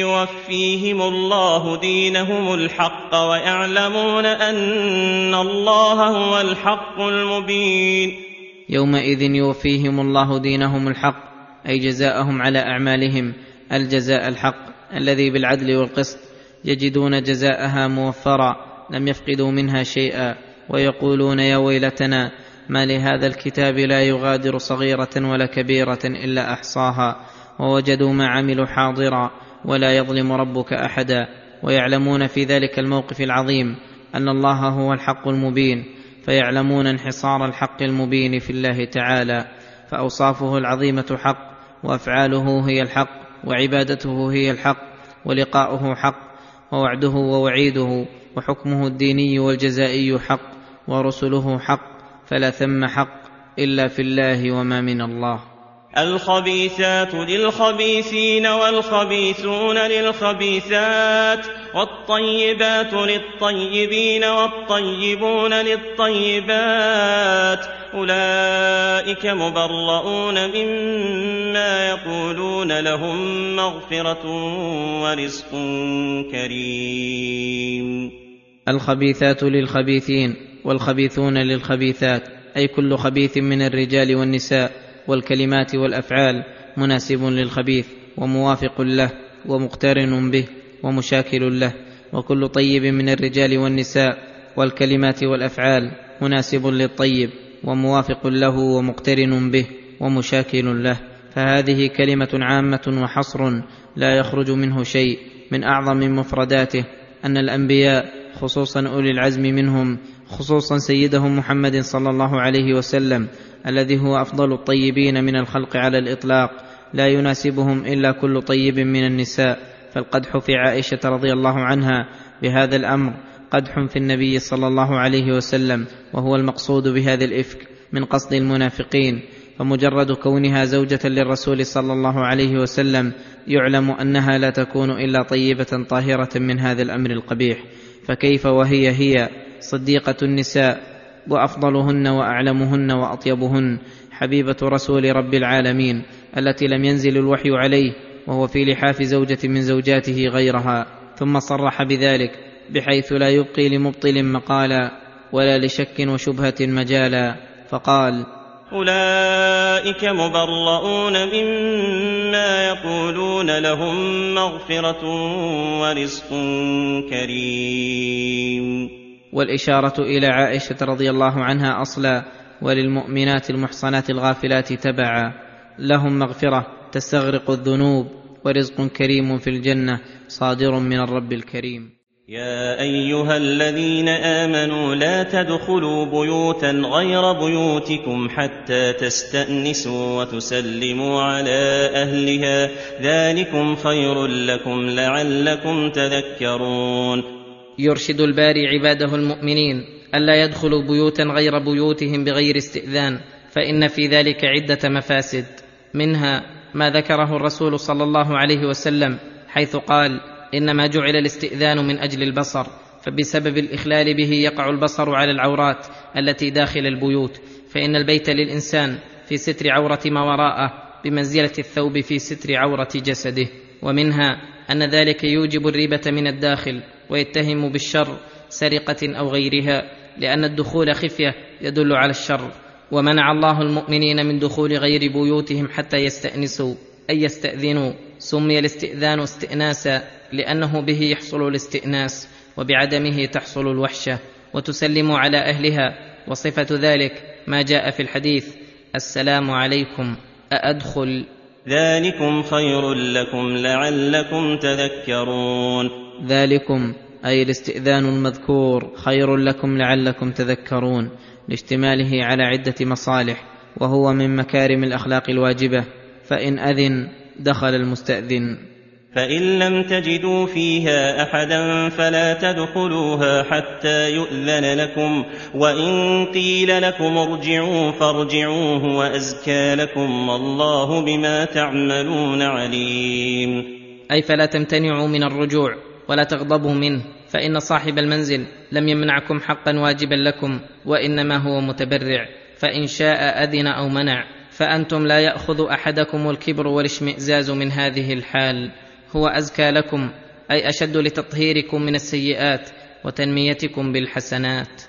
يوفيهم الله دينهم الحق ويعلمون أن الله هو الحق المبين. يومئذ يوفيهم الله دينهم الحق أي جزاءهم على أعمالهم الجزاء الحق الذي بالعدل والقسط يجدون جزاءها موفرا لم يفقدوا منها شيئا ويقولون يا ويلتنا ما لهذا الكتاب لا يغادر صغيرة ولا كبيرة إلا أحصاها ووجدوا ما عملوا حاضرا ولا يظلم ربك أحدا ويعلمون في ذلك الموقف العظيم أن الله هو الحق المبين. فيعلمون انحصار الحق المبين في الله تعالى فأوصافه العظيمة حق وأفعاله هي الحق وعبادته هي الحق ولقاؤه حق ووعده ووعيده وحكمه الديني والجزائي حق ورسله حق فلا ثم حق إلا في الله وما من الله. الخبيثات للخبيثين والخبيثون للخبيثات والطيبات للطيبين والطيبون للطيبات أولئك مبرؤون مما يقولون لهم مغفرة ورزق كريم. الخبيثات للخبيثين والخبيثون للخبيثات أي كل خبيث من الرجال والنساء والكلمات والأفعال مناسب للخبيث وموافق له ومقترن به ومشاكل له. وكل طيب من الرجال والنساء والكلمات والأفعال مناسب للطيب وموافق له ومقترن به ومشاكل له. فهذه كلمة عامة وحصر لا يخرج منه شيء من أعظم مفرداته أن الأنبياء خصوصا أولي العزم منهم خصوصا سيدهم محمد صلى الله عليه وسلم الذي هو أفضل الطيبين من الخلق على الإطلاق لا يناسبهم إلا كل طيب من النساء. فالقدح في عائشة رضي الله عنها بهذا الأمر قدح في النبي صلى الله عليه وسلم وهو المقصود بهذا الإفك من قصد المنافقين. فمجرد كونها زوجة للرسول صلى الله عليه وسلم يعلم أنها لا تكون إلا طيبة طاهرة من هذا الأمر القبيح. فكيف وهي هي؟ صديقة النساء وأفضلهن وأعلمهن وأطيبهن حبيبة رسول رب العالمين التي لم ينزل الوحي عليه وهو في لحاف زوجة من زوجاته غيرها. ثم صرح بذلك بحيث لا يبقي لمبطل مقالا ولا لشك وشبهة مجالا. فقال أولئك مبرؤون مما يقولون لهم مغفرة ورزق كريم. والإشارة إلى عائشة رضي الله عنها أصلا وللمؤمنات المحصنات الغافلات تبعا. لهم مغفرة تستغرق الذنوب ورزق كريم في الجنة صادر من الرب الكريم. يا أيها الذين آمنوا لا تدخلوا بيوتا غير بيوتكم حتى تستأنسوا وتسلموا على أهلها. ذلكم خير لكم لعلكم تذكرون. يرشد الباري عباده المؤمنين ألا يدخلوا بيوتا غير بيوتهم بغير استئذان فإن في ذلك عدة مفاسد. منها ما ذكره الرسول صلى الله عليه وسلم حيث قال إنما جعل الاستئذان من أجل البصر فبسبب الإخلال به يقع البصر على العورات التي داخل البيوت. فإن البيت للإنسان في ستر عورة ما وراءه بمنزلة الثوب في ستر عورة جسده. ومنها أن ذلك يوجب الريبة من الداخل ويتهم بالشر سرقة أو غيرها لأن الدخول خفية يدل على الشر ومنع الله المؤمنين من دخول غير بيوتهم حتى يستأنسوا أي يستأذنوا. سمي الاستئذان استئناسا لأنه به يحصل الاستئناس وبعدمه تحصل الوحشة وتسلم على أهلها وصفة ذلك ما جاء في الحديث السلام عليكم أأدخل؟ ذلكم خير لكم لعلكم تذكرون ذلكم أي الاستئذان المذكور خير لكم لعلكم تذكرون لاشتماله على عدة مصالح وهو من مكارم الأخلاق الواجبة فإن أذن دخل المستأذن. فإن لم تجدوا فيها أحدا فلا تدخلوها حتى يؤذن لكم وإن قيل لكم ارجعوا فارجعوه وأزكى لكم والله بما تعملون عليم. أي فلا تمتنعوا من الرجوع ولا تغضبوا منه فإن صاحب المنزل لم يمنعكم حقا واجبا لكم وإنما هو متبرع فإن شاء أذن أو منع فأنتم لا يأخذ أحدكم الكبر والاشمئزاز من هذه الحال. هو أزكى لكم أي أشد لتطهيركم من السيئات وتنميتكم بالحسنات.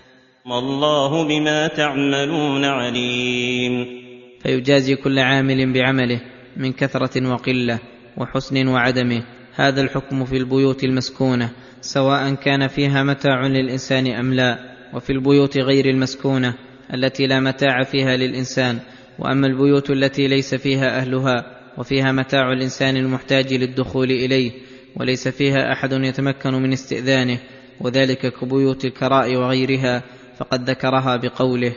والله بما تعملون عليم. فيجازي كل عامل بعمله من كثرة وقلة وحسن وعدمه. هذا الحكم في البيوت المسكونة سواء كان فيها متاع للإنسان أم لا وفي البيوت غير المسكونة التي لا متاع فيها للإنسان وأما البيوت التي ليس فيها أهلها وفيها متاع الإنسان المحتاج للدخول إليه وليس فيها أحد يتمكن من استئذانه وذلك كبيوت الكراء وغيرها فقد ذكرها بقوله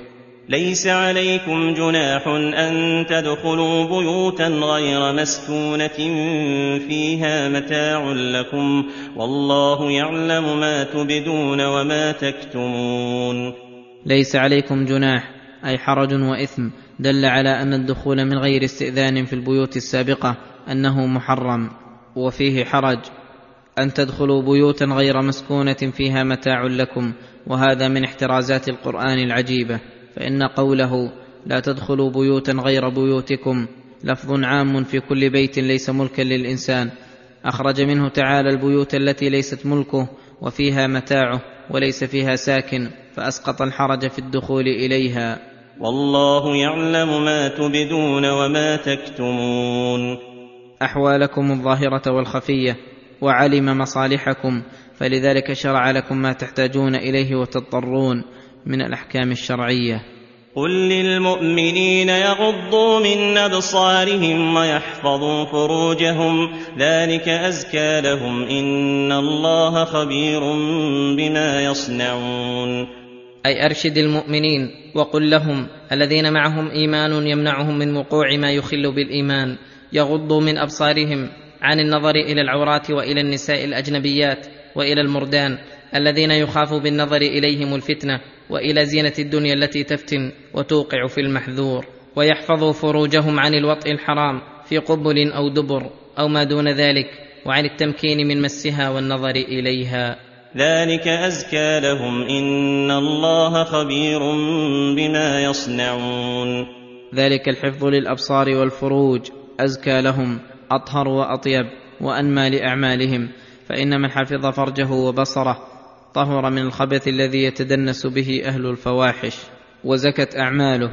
ليس عليكم جناح أن تدخلوا بيوتا غير مسكونة فيها متاع لكم والله يعلم ما تبدون وما تكتمون. ليس عليكم جناح أي حرج وإثم دل على أن الدخول من غير استئذان في البيوت السابقة أنه محرم وفيه حرج. أن تدخلوا بيوتا غير مسكونة فيها متاع لكم وهذا من احترازات القرآن العجيبة. فإن قوله لا تدخلوا بيوتا غير بيوتكم لفظ عام في كل بيت ليس ملكا للإنسان. أخرج منه تعالى البيوت التي ليست ملكه وفيها متاعه وليس فيها ساكن فأسقط الحرج في الدخول إليها. والله يعلم ما تبدون وما تكتمون. أحوالكم الظاهرة والخفية وعلم مصالحكم فلذلك شرع لكم ما تحتاجون إليه وتضطرون من الأحكام الشرعية. قل للمؤمنين يغضوا من أبصارهم ويحفظوا فروجهم ذلك أزكى لهم إن الله خبير بما يصنعون. أي أرشد المؤمنين وقل لهم الذين معهم إيمان يمنعهم من وقوع ما يخل بالإيمان يغضوا من أبصارهم عن النظر إلى العورات وإلى النساء الأجنبيات وإلى المردان الذين يخاف بالنظر إليهم الفتنة وإلى زينة الدنيا التي تفتن وتوقع في المحذور ويحفظوا فروجهم عن الوطء الحرام في قبل أو دبر أو ما دون ذلك وعن التمكين من مسها والنظر إليها ذلك أزكى لهم إن الله خبير بما يصنعون. ذلك الحفظ للأبصار والفروج أزكى لهم أطهر وأطيب وأنمى لأعمالهم فان من حفظ فرجه وبصره طهر من الخبث الذي يتدنس به أهل الفواحش وزكت أعماله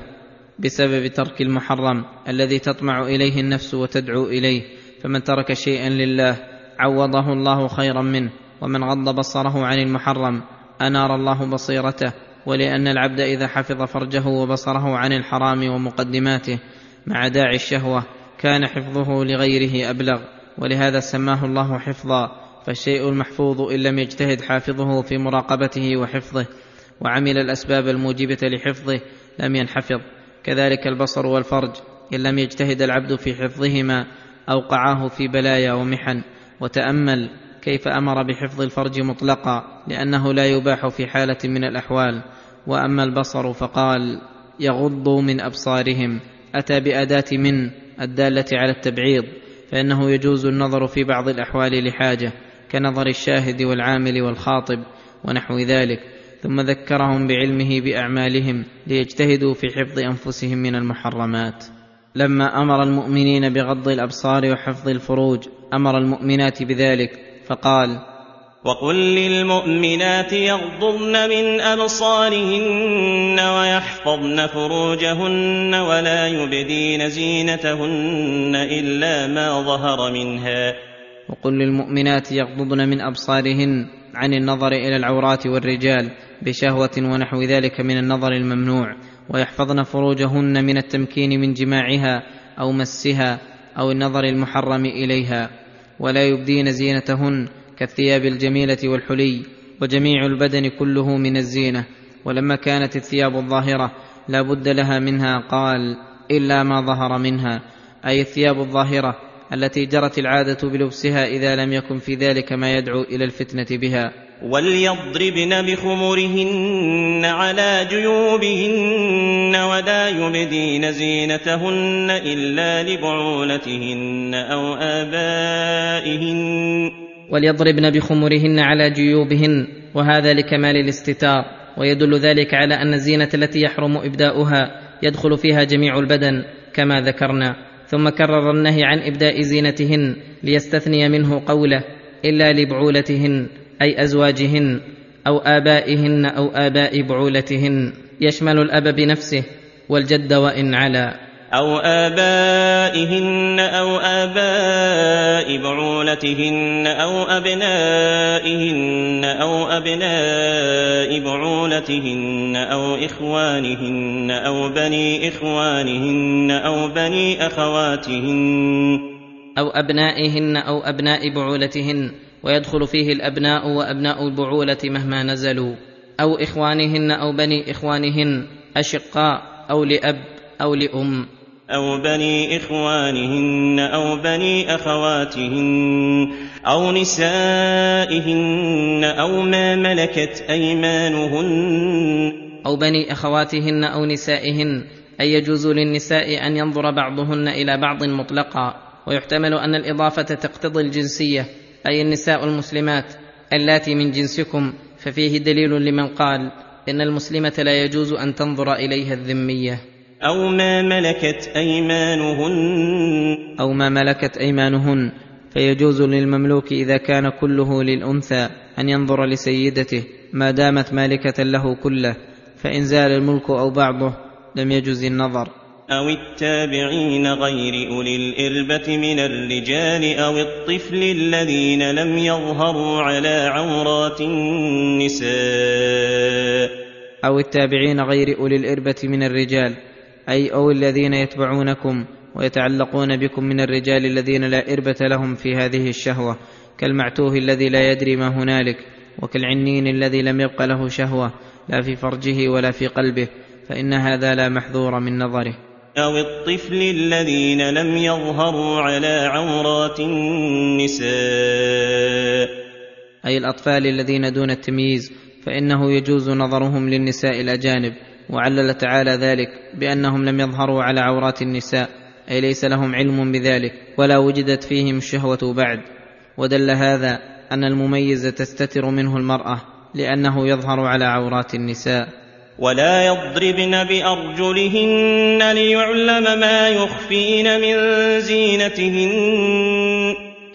بسبب ترك المحرم الذي تطمع إليه النفس وتدعو إليه فمن ترك شيئا لله عوضه الله خيرا منه. ومن غض بصره عن المحرم أنار الله بصيرته ولأن العبد إذا حفظ فرجه وبصره عن الحرام ومقدماته مع داعي الشهوة كان حفظه لغيره أبلغ ولهذا سماه الله حفظا فالشيء المحفوظ إن لم يجتهد حافظه في مراقبته وحفظه وعمل الأسباب الموجبة لحفظه لم ينحفظ كذلك البصر والفرج إن لم يجتهد العبد في حفظهما أوقعاه في بلايا ومحن وتأمل كيف أمر بحفظ الفرج مطلقا لأنه لا يباح في حالة من الأحوال. وأما البصر فقال يغضوا من أبصارهم. أتى بأداة من الدالة على التبعيض فإنه يجوز النظر في بعض الأحوال لحاجة كنظر الشاهد والعامل والخاطب ونحو ذلك. ثم ذكرهم بعلمه بأعمالهم ليجتهدوا في حفظ أنفسهم من المحرمات. لما أمر المؤمنين بغض الأبصار وحفظ الفروج أمر المؤمنات بذلك. فقال وقل للمؤمنات يغضضن من أبصارهن ويحفظن فروجهن ولا يبدين زينتهن إلا ما ظهر منها. وقل للمؤمنات يغضضن من أبصارهن عن النظر إلى العورات والرجال بشهوة ونحو ذلك من النظر الممنوع ويحفظن فروجهن من التمكين من جماعها أو مسها أو النظر المحرم إليها. ولا يبدين زينتهن كالثياب الجميلة والحلي وجميع البدن كله من الزينة. ولما كانت الثياب الظاهرة لا بد لها منها قال إلا ما ظهر منها. أي الثياب الظاهرة التي جرت العادة بلبسها إذا لم يكن في ذلك ما يدعو إلى الفتنة بها. وليضربن بخمرهن على جيوبهن ولا يبدين زينتهن إلا لبعولتهن أو آبائهن وليضربن بخمرهن على جيوبهن وهذا لكمال الاستتار ويدل ذلك على ان الزينه التي يحرم ابداؤها يدخل فيها جميع البدن كما ذكرنا. ثم كرر النهي عن ابداء زينتهن ليستثني منه قوله الا لبعولتهن أي أزواجهن أو آبائهن أو آباء بعولتهن يشمل الأب بنفسه والجد وإن علا. أو آبائهن أو آباء بعولتهن أو أبنائهن أو أبناء بعولتهن أو إخوانهن أو بني إخوانهن أو بني أخواتهن. أو أبنائهن أو أبناء بعولتهن ويدخل فيه الأبناء وأبناء البعولة مهما نزلوا أو إخوانهن أو بني إخوانهن أشقاء أو لأب أو لأم. أو بني إخوانهن أو بني أخواتهن أو نسائهن أو ما ملكت أيمانهن. أو بني أخواتهن أو نسائهن أي يجوز للنساء أن ينظر بعضهن إلى بعض مطلقا. ويحتمل أن الإضافة تقتضي الجنسية. أي النساء المسلمات اللاتي من جنسكم ففيه دليل لمن قال إن المسلمة لا يجوز أن تنظر إليها الذمية. أو ما ملكت أيمانهن. أو ما ملكت أيمانهن فيجوز للمملوك إذا كان كله للأنثى أن ينظر لسيدته ما دامت مالكة له كله فإن زال الملك أو بعضه لم يجز النظر. أو التابعين غير أولي الإربة من الرجال أو الطفل الذين لم يظهروا على عورات النساء. أو التابعين غير أولي الإربة من الرجال أي أو الذين يتبعونكم ويتعلقون بكم من الرجال الذين لا إربة لهم في هذه الشهوة كالمعتوه الذي لا يدري ما هنالك وكالعنين الذي لم يبق له شهوة لا في فرجه ولا في قلبه فإن هذا لا محذور من نظره. أو الطفل الذين لم يظهروا على عورات النساء. أي الأطفال الذين دون التمييز فإنه يجوز نظرهم للنساء الأجانب وعلل تعالى ذلك بأنهم لم يظهروا على عورات النساء أي ليس لهم علم بذلك ولا وجدت فيهم الشهوة بعد. ودل هذا أن المميز تستتر منه المرأة لأنه يظهر على عورات النساء. ولا يضربن بارجلهن ليعلم ما يخفين من زينتهن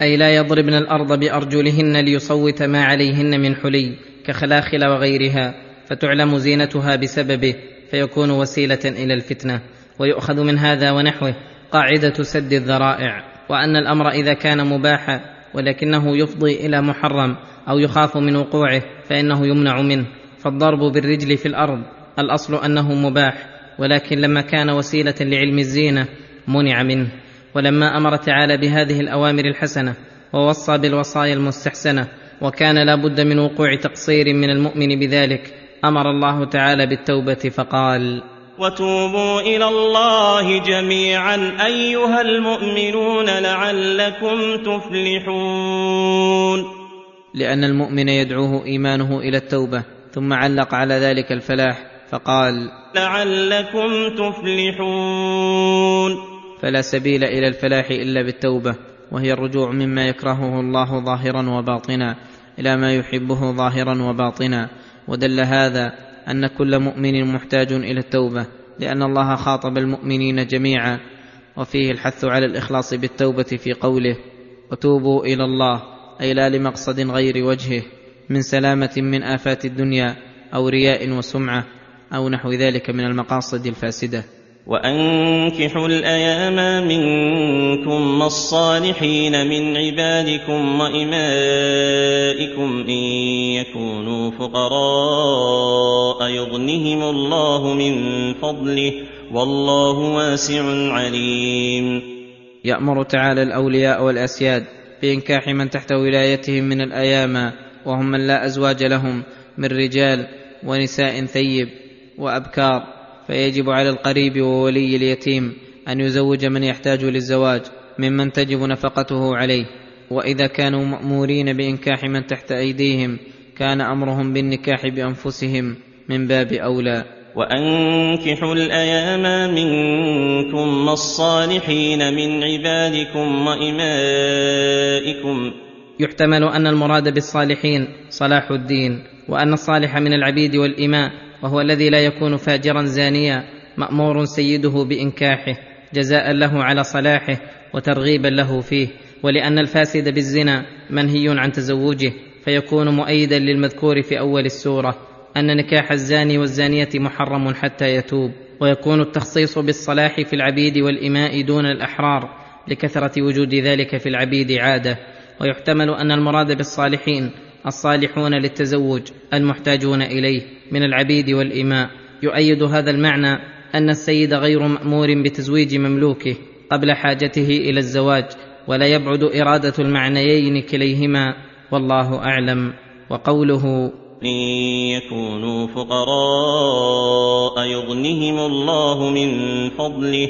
أي لا يضربن الأرض بأرجلهن ليصوت ما عليهن من حلي كخلاخل وغيرها فتعلم زينتها بسببه فيكون وسيلة إلى الفتنة. ويؤخذ من هذا ونحوه قاعدة سد الذرائع وأن الأمر إذا كان مباحا ولكنه يفضي إلى محرم أو يخاف من وقوعه فإنه يمنع منه. فالضرب بالرجل في الأرض الأصل أنه مباح ولكن لما كان وسيلة لعلم الزينة منع منه. ولما أمر تعالى بهذه الأوامر الحسنة ووصى بالوصايا المستحسنة وكان لا بد من وقوع تقصير من المؤمن بذلك أمر الله تعالى بالتوبة فقال وتوبوا إلى الله جميعا أيها المؤمنون لعلكم تفلحون. لأن المؤمن يدعوه إيمانه إلى التوبة ثم علق على ذلك الفلاح فقال لعلكم تفلحون. فلا سبيل إلى الفلاح إلا بالتوبة وهي الرجوع مما يكرهه الله ظاهرا وباطنا إلى ما يحبه ظاهرا وباطنا. ودل هذا أن كل مؤمن محتاج إلى التوبة لأن الله خاطب المؤمنين جميعا وفيه الحث على الإخلاص بالتوبة في قوله وتوبوا إلى الله أي لا لمقصد غير وجهه. من سلامة من آفات الدنيا أو رياء وسمعة أو نحو ذلك من المقاصد الفاسدة. وأنكحوا الأيام منكم والصالحين من عبادكم وإمائكم إن يكونوا فقراء يغنهم الله من فضله والله واسع عليم. يأمر تعالى الأولياء والأسياد بإنكاح من تحت ولايتهم من الأيام وهم من لا أزواج لهم من رجال ونساء ثيب وأبكار فيجب على القريب وولي اليتيم أن يزوج من يحتاج للزواج ممن تجب نفقته عليه. وإذا كانوا مأمورين بإنكاح من تحت أيديهم كان أمرهم بالنكاح بأنفسهم من باب أولى. وأنكحوا الأيام منكم والصالحين من عبادكم وإمائكم يحتمل أن المراد بالصالحين صلاح الدين وأن الصالح من العبيد والإماء وهو الذي لا يكون فاجرا زانيا مأمور سيده بإنكاحه جزاء له على صلاحه وترغيبا له فيه. ولأن الفاسد بالزنا منهي عن تزوجه فيكون مؤيدا للمذكور في أول السورة أن نكاح الزاني والزانية محرم حتى يتوب. ويكون التخصيص بالصلاح في العبيد والإماء دون الأحرار لكثرة وجود ذلك في العبيد عادة. ويحتمل أن المراد بالصالحين الصالحون للتزوج المحتاجون إليه من العبيد والإماء. يؤيد هذا المعنى أن السيد غير مأمور بتزويج مملوكه قبل حاجته إلى الزواج ولا يبعد إرادة المعنيين كليهما والله أعلم. وقوله إن يكونوا فقراء يغنهم الله من فضله.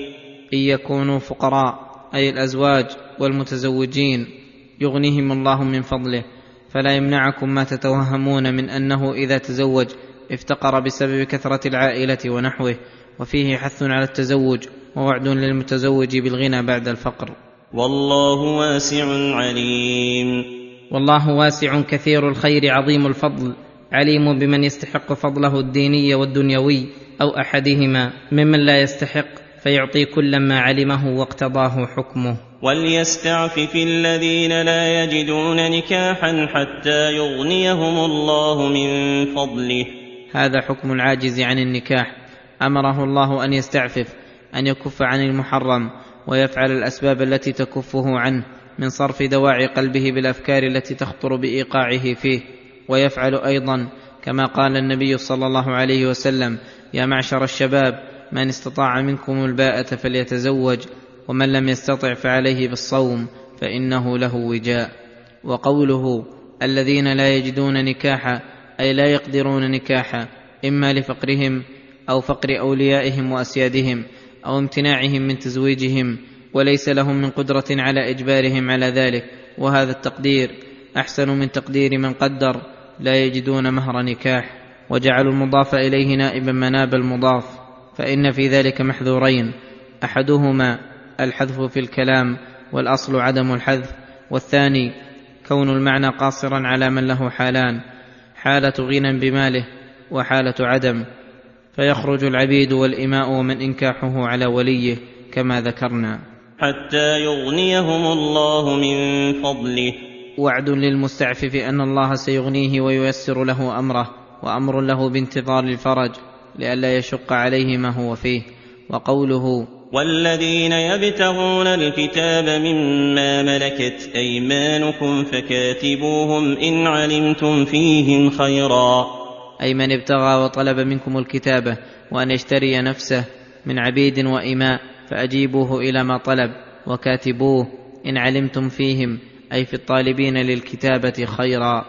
إن يكونوا فقراء أي الأزواج والمتزوجين يغنيهم الله من فضله فلا يمنعكم ما تتوهمون من أنه إذا تزوج افتقر بسبب كثرة العائلة ونحوه وفيه حث على التزوج ووعد للمتزوج بالغنى بعد الفقر. والله واسع عليم. والله واسع كثير الخير عظيم الفضل عليم بمن يستحق فضله الديني والدنيوي أو أحدهما ممن لا يستحق فيعطي كلا ما علمه واقتضاه حكمه. وليستعفف الذين لا يجدون نكاحا حتى يغنيهم الله من فضله. هذا حكم العاجز عن النكاح. أمره الله أن يستعفف أن يكف عن المحرم ويفعل الأسباب التي تكفه عنه من صرف دواعي قلبه بالأفكار التي تخطر بإيقاعه فيه. ويفعل أيضا كما قال النبي صلى الله عليه وسلم يا معشر الشباب من استطاع منكم الباءة فليتزوج. ومن لم يستطع فعليه بالصوم فإنه له وجاء. وقوله الذين لا يجدون نكاحا أي لا يقدرون نكاحا إما لفقرهم أو فقر أوليائهم وأسيادهم أو امتناعهم من تزويجهم وليس لهم من قدرة على إجبارهم على ذلك. وهذا التقدير أحسن من تقدير من قدر لا يجدون مهر نكاح. وجعلوا المضاف إليه نائبا مناب المضاف فإن في ذلك محذورين. أحدهما الحذف في الكلام والأصل عدم الحذف والثاني كون المعنى قاصرا على من له حالان حالة غنى بماله وحالة عدم فيخرج العبيد والإماء ومن إنكاحه على وليه كما ذكرنا. حتى يغنيهم الله من فضله. وعد للمستعفف أن الله سيغنيه وييسر له أمره وأمر له بانتظار الفرج لئلا يشق عليه ما هو فيه وقوله والذين يبتغون الكتاب مما ملكت أيمانكم فكاتبوهم إن علمتم فيهم خيرا. أي من ابتغى وطلب منكم الكتابه وأن يشتري نفسه من عبيد وإماء فأجيبوه إلى ما طلب وكاتبوه إن علمتم فيهم أي في الطالبين للكتابة خيرا.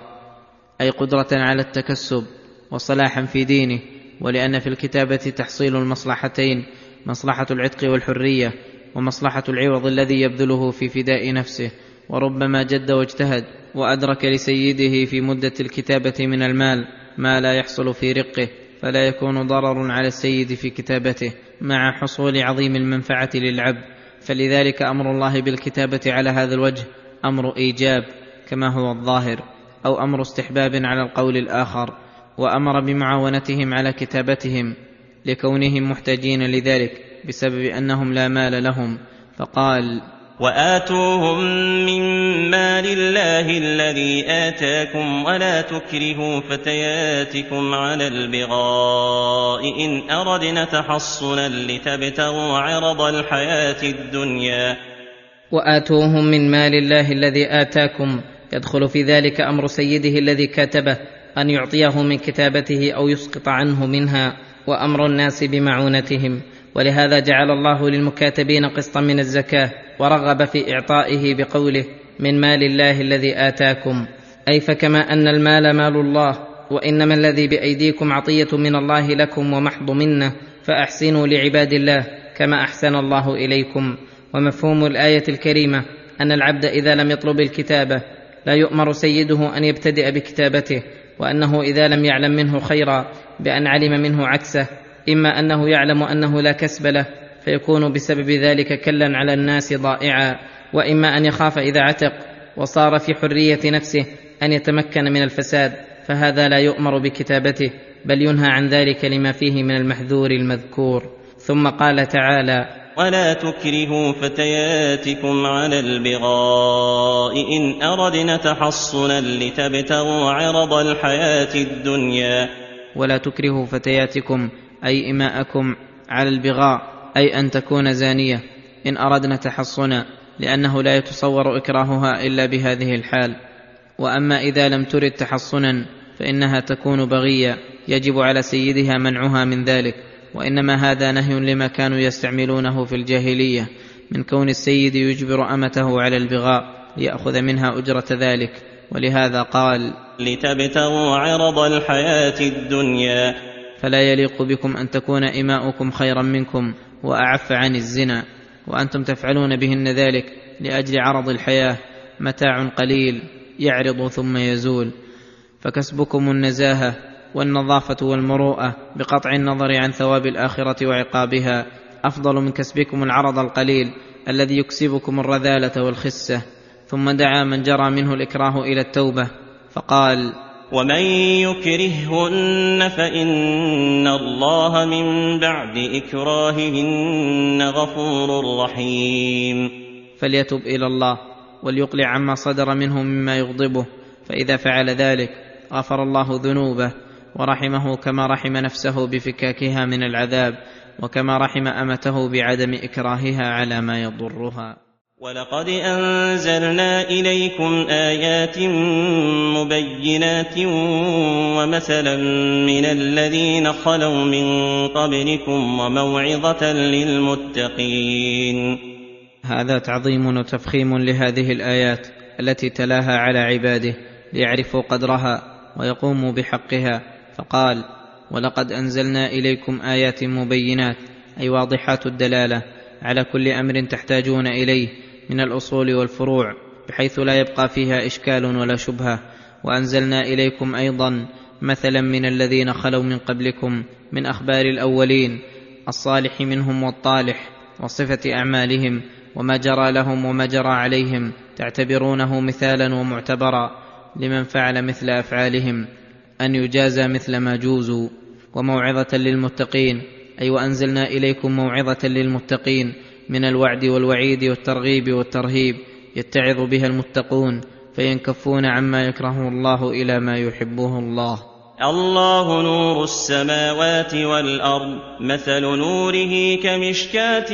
أي قدرة على التكسب وصلاحا في دينه ولأن في الكتابة تحصيل المصلحتين مصلحة العتق والحرية ومصلحة العوض الذي يبذله في فداء نفسه وربما جد واجتهد وأدرك لسيده في مدة الكتابة من المال ما لا يحصل في رقه فلا يكون ضرر على السيد في كتابته مع حصول عظيم المنفعة للعبد. فلذلك أمر الله بالكتابة على هذا الوجه أمر إيجاب كما هو الظاهر أو أمر استحباب على القول الآخر وأمر بمعاونتهم على كتابتهم. لكونهم محتاجين لذلك بسبب أنهم لا مال لهم. فقال وآتوهم من مال الله الذي آتاكم ولا تكرهوا فتياتكم على البغاء إن أردنا تحصنا لتبتغوا عرض الحياة الدنيا. وآتوهم من مال الله الذي آتاكم. يدخل في ذلك أمر سيده الذي كاتبه أن يعطيه من كتابته أو يسقط عنه منها. وأمر الناس بمعونتهم. ولهذا جعل الله للمكاتبين قسطا من الزكاة ورغب في إعطائه بقوله من مال الله الذي آتاكم. أي فكما أن المال مال الله وإنما الذي بأيديكم عطية من الله لكم ومحض منه فأحسنوا لعباد الله كما أحسن الله إليكم. ومفهوم الآية الكريمة أن العبد إذا لم يطلب الكتابة لا يؤمر سيده أن يبتدئ بكتابته وأنه إذا لم يعلم منه خيرا بأن علم منه عكسه إما أنه يعلم أنه لا كسب له فيكون بسبب ذلك كلا على الناس ضائعا وإما أن يخاف إذا عتق وصار في حرية نفسه أن يتمكن من الفساد فهذا لا يؤمر بكتابته بل ينهى عن ذلك لما فيه من المحذور المذكور. ثم قال تعالى ولا تكرهوا فتياتكم على البغاء ان اردنا تحصنا لتبتغوا عرض الحياة الدنيا ولا تكرهوا فتياتكم أي إماءكم على البغاء أي أن تكون زانية. إن أردنا تحصنا لأنه لا يتصور إكراهها إلا بهذه الحال. وأما إذا لم ترد تحصنا فإنها تكون بغية يجب على سيدها منعها من ذلك. وإنما هذا نهي لما كانوا يستعملونه في الجاهلية من كون السيد يجبر أمته على البغاء ليأخذ منها أجرة ذلك. ولهذا قال لتبتغوا عرض الحياة الدنيا. فلا يليق بكم أن تكون إماؤكم خيرا منكم وأعف عن الزنا وأنتم تفعلون بهن ذلك لأجل عرض الحياة متاع قليل يعرض ثم يزول. فكسبكم النزاهة والنظافة والمروءة بقطع النظر عن ثواب الآخرة وعقابها. أفضل من كسبكم العرض القليل الذي يكسبكم الرذالة والخسة. ثم دعا من جرى منه الإكراه إلى التوبة فقال ومن يكرههن فإن الله من بعد إكراههن غفور رحيم. فليتب إلى الله وليقلع عما صدر منه مما يغضبه فإذا فعل ذلك غفر الله ذنوبه ورحمه كما رحم نفسه بفكاكها من العذاب وكما رحم أمته بعدم إكراهها على ما يضرها. ولقد انزلنا اليكم ايات مبينات ومثلا من الذين خلوا من قبلكم وموعظه للمتقين هذا تعظيم وتفخيم لهذه الآيات التي تلاها على عباده ليعرفوا قدرها ويقوموا بحقها. فقال ولقد أنزلنا إليكم آيات مبينات أي واضحات الدلالة على كل أمر تحتاجون إليه من الأصول والفروع بحيث لا يبقى فيها إشكال ولا شبهة. وأنزلنا إليكم أيضا مثلا من الذين خلوا من قبلكم من أخبار الأولين الصالح منهم والطالح وصفة أعمالهم وما جرى لهم وما جرى عليهم تعتبرونه مثالا ومعتبرا لمن فعل مثل أفعالهم أن يجازى مثل ما جوزوا. وموعظة للمتقين أي وأنزلنا إليكم موعظة للمتقين من الوعد والوعيد والترغيب والترهيب يتعظ بها المتقون فينكفون عما يكرهه الله إلى ما يحبه الله الله نور السماوات والأرض مثل نوره كمشكاة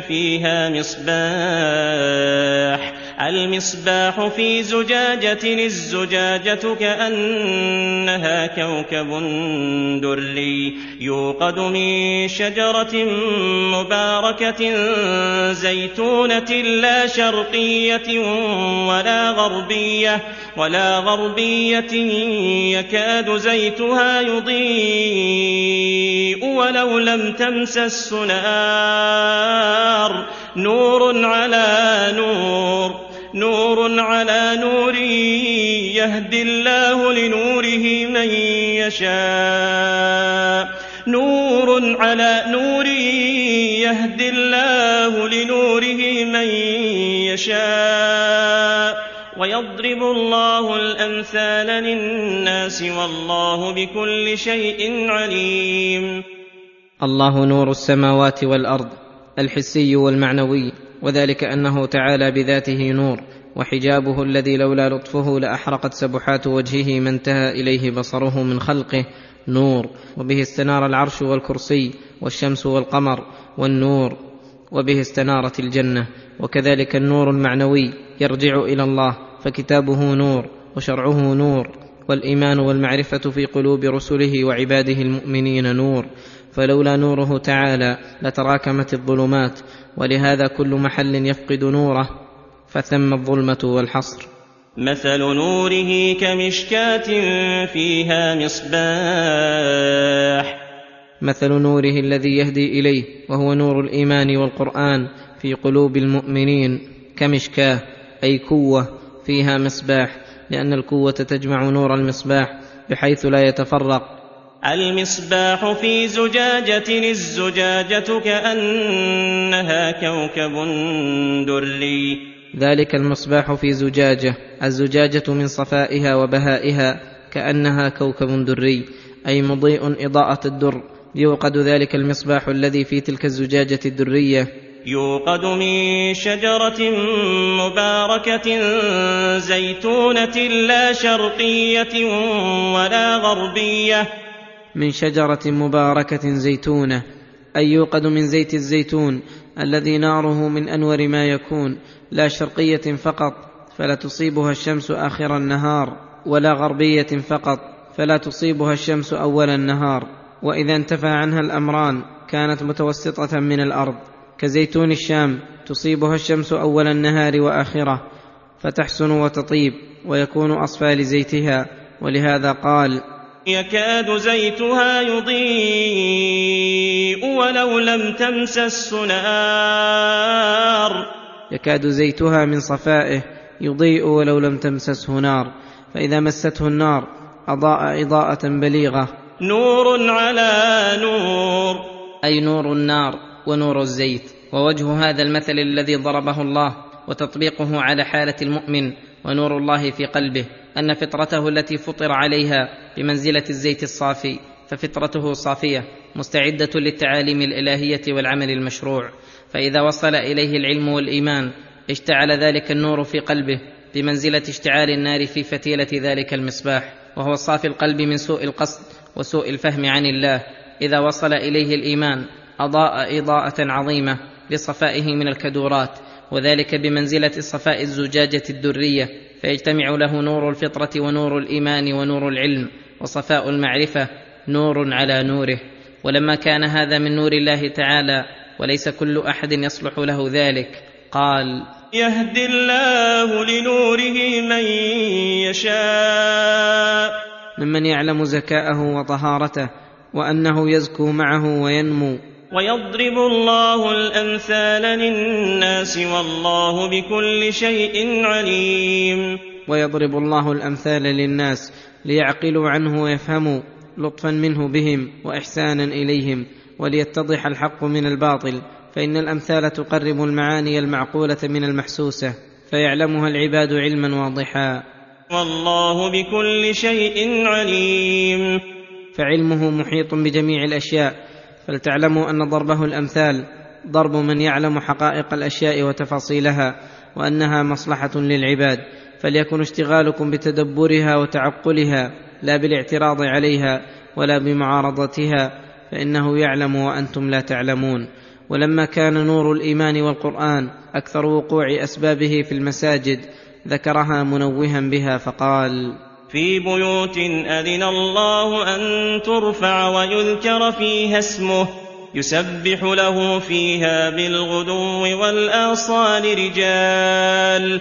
فيها مصباح. المصباح في زجاجة الزجاجة كأنها كوكب دري. يوقد من شجرة مباركة زيتونة لا شرقية ولا غربية ولا غربية يكاد زيتها يضيء ولو لم تمسس نار نور على نور نور على نور يهدي الله لنوره من يشاء. نور على نور يهدي الله لنوره من يشاء. ويضرب الله الأمثال للناس والله بكل شيء عليم. الله نور السماوات والأرض الحسي والمعنوي وذلك أنه تعالى بذاته نور وحجابه الذي لولا لطفه لأحرقت سبحات وجهه ما انتهى إليه بصره من خلقه نور وبه استنار العرش والكرسي والشمس والقمر والنور وبه استنارت الجنة وكذلك النور المعنوي يرجع إلى الله فكتابه نور وشرعه نور والإيمان والمعرفة في قلوب رسله وعباده المؤمنين نور. فلولا نوره تعالى لتراكمت الظلمات ولهذا كل محل يفقد نوره فثم الظلمة والحصر. مثل نوره كمشكاة فيها مصباح. مثل نوره الذي يهدي إليه وهو نور الإيمان والقرآن في قلوب المؤمنين كمشكاة أي كوه فيها مصباح لأن الكوه تجمع نور المصباح بحيث لا يتفرق. المصباح في زجاجة الزجاجة كأنها كوكب دري. ذلك المصباح في زجاجة الزجاجة من صفائها وبهائها كأنها كوكب دري أي مضيء إضاءة الدر. يوقد ذلك المصباح الذي في تلك الزجاجة الدرية. يوقد من شجرة مباركة زيتونة لا شرقية ولا غربية. من شجرة مباركة زيتونة أي يوقد من زيت الزيتون الذي ناره من أنور ما يكون لا شرقية فقط فلا تصيبها الشمس آخر النهار ولا غربية فقط فلا تصيبها الشمس أول النهار. وإذا انتفى عنها الأمران كانت متوسطة من الأرض. كزيتون الشام تصيبها الشمس أول النهار وآخرة فتحسن وتطيب ويكون أصفى لزيتها ولهذا قال يكاد زيتها يضيء ولو لم تمسس نار يكاد زيتها من صفائه يضيء ولو لم تمسسه نار فإذا مسته النار أضاء إضاءة بليغة. نور على نور. أي نور النار. ونور الزيت ووجه هذا المثل الذي ضربه الله وتطبيقه على حالة المؤمن ونور الله في قلبه أن فطرته التي فطر عليها بمنزلة الزيت الصافي ففطرته صافية مستعدة للتعاليم الإلهية والعمل المشروع. فإذا وصل إليه العلم والإيمان اشتعل ذلك النور في قلبه بمنزلة اشتعال النار في فتيلة ذلك المصباح. وهو صافي القلب من سوء القصد وسوء الفهم عن الله. إذا وصل إليه الإيمان أضاء إضاءة عظيمة لصفائه من الكدورات وذلك بمنزلة صفاء الزجاجة الدرية فيجتمع له نور الفطرة ونور الإيمان ونور العلم وصفاء المعرفة نور على نوره. ولما كان هذا من نور الله تعالى وليس كل أحد يصلح له ذلك قال يهدي الله لنوره من يشاء. ممن يعلم زكاءه وطهارته وأنه يزكو معه وينمو. ويضرب الله الأمثال للناس والله بكل شيء عليم. ويضرب الله الأمثال للناس ليعقلوا عنه ويفهموا لطفا منه بهم واحسانا إليهم وليتضح الحق من الباطل. فإن الأمثال تقرب المعاني المعقولة من المحسوسة فيعلمها العباد علما واضحا. والله بكل شيء عليم. فعلمه محيط بجميع الأشياء فلتعلموا أن ضربه الأمثال ضرب من يعلم حقائق الأشياء وتفاصيلها وأنها مصلحة للعباد فليكن اشتغالكم بتدبرها وتعقلها لا بالاعتراض عليها ولا بمعارضتها فإنه يعلم وأنتم لا تعلمون. ولما كان نور الإيمان والقرآن أكثر وقوع أسبابه في المساجد ذكرها منوها بها فقال في بيوت أذن الله أن ترفع ويذكر فيها اسمه يسبح له فيها بالغدو والآصال رجال.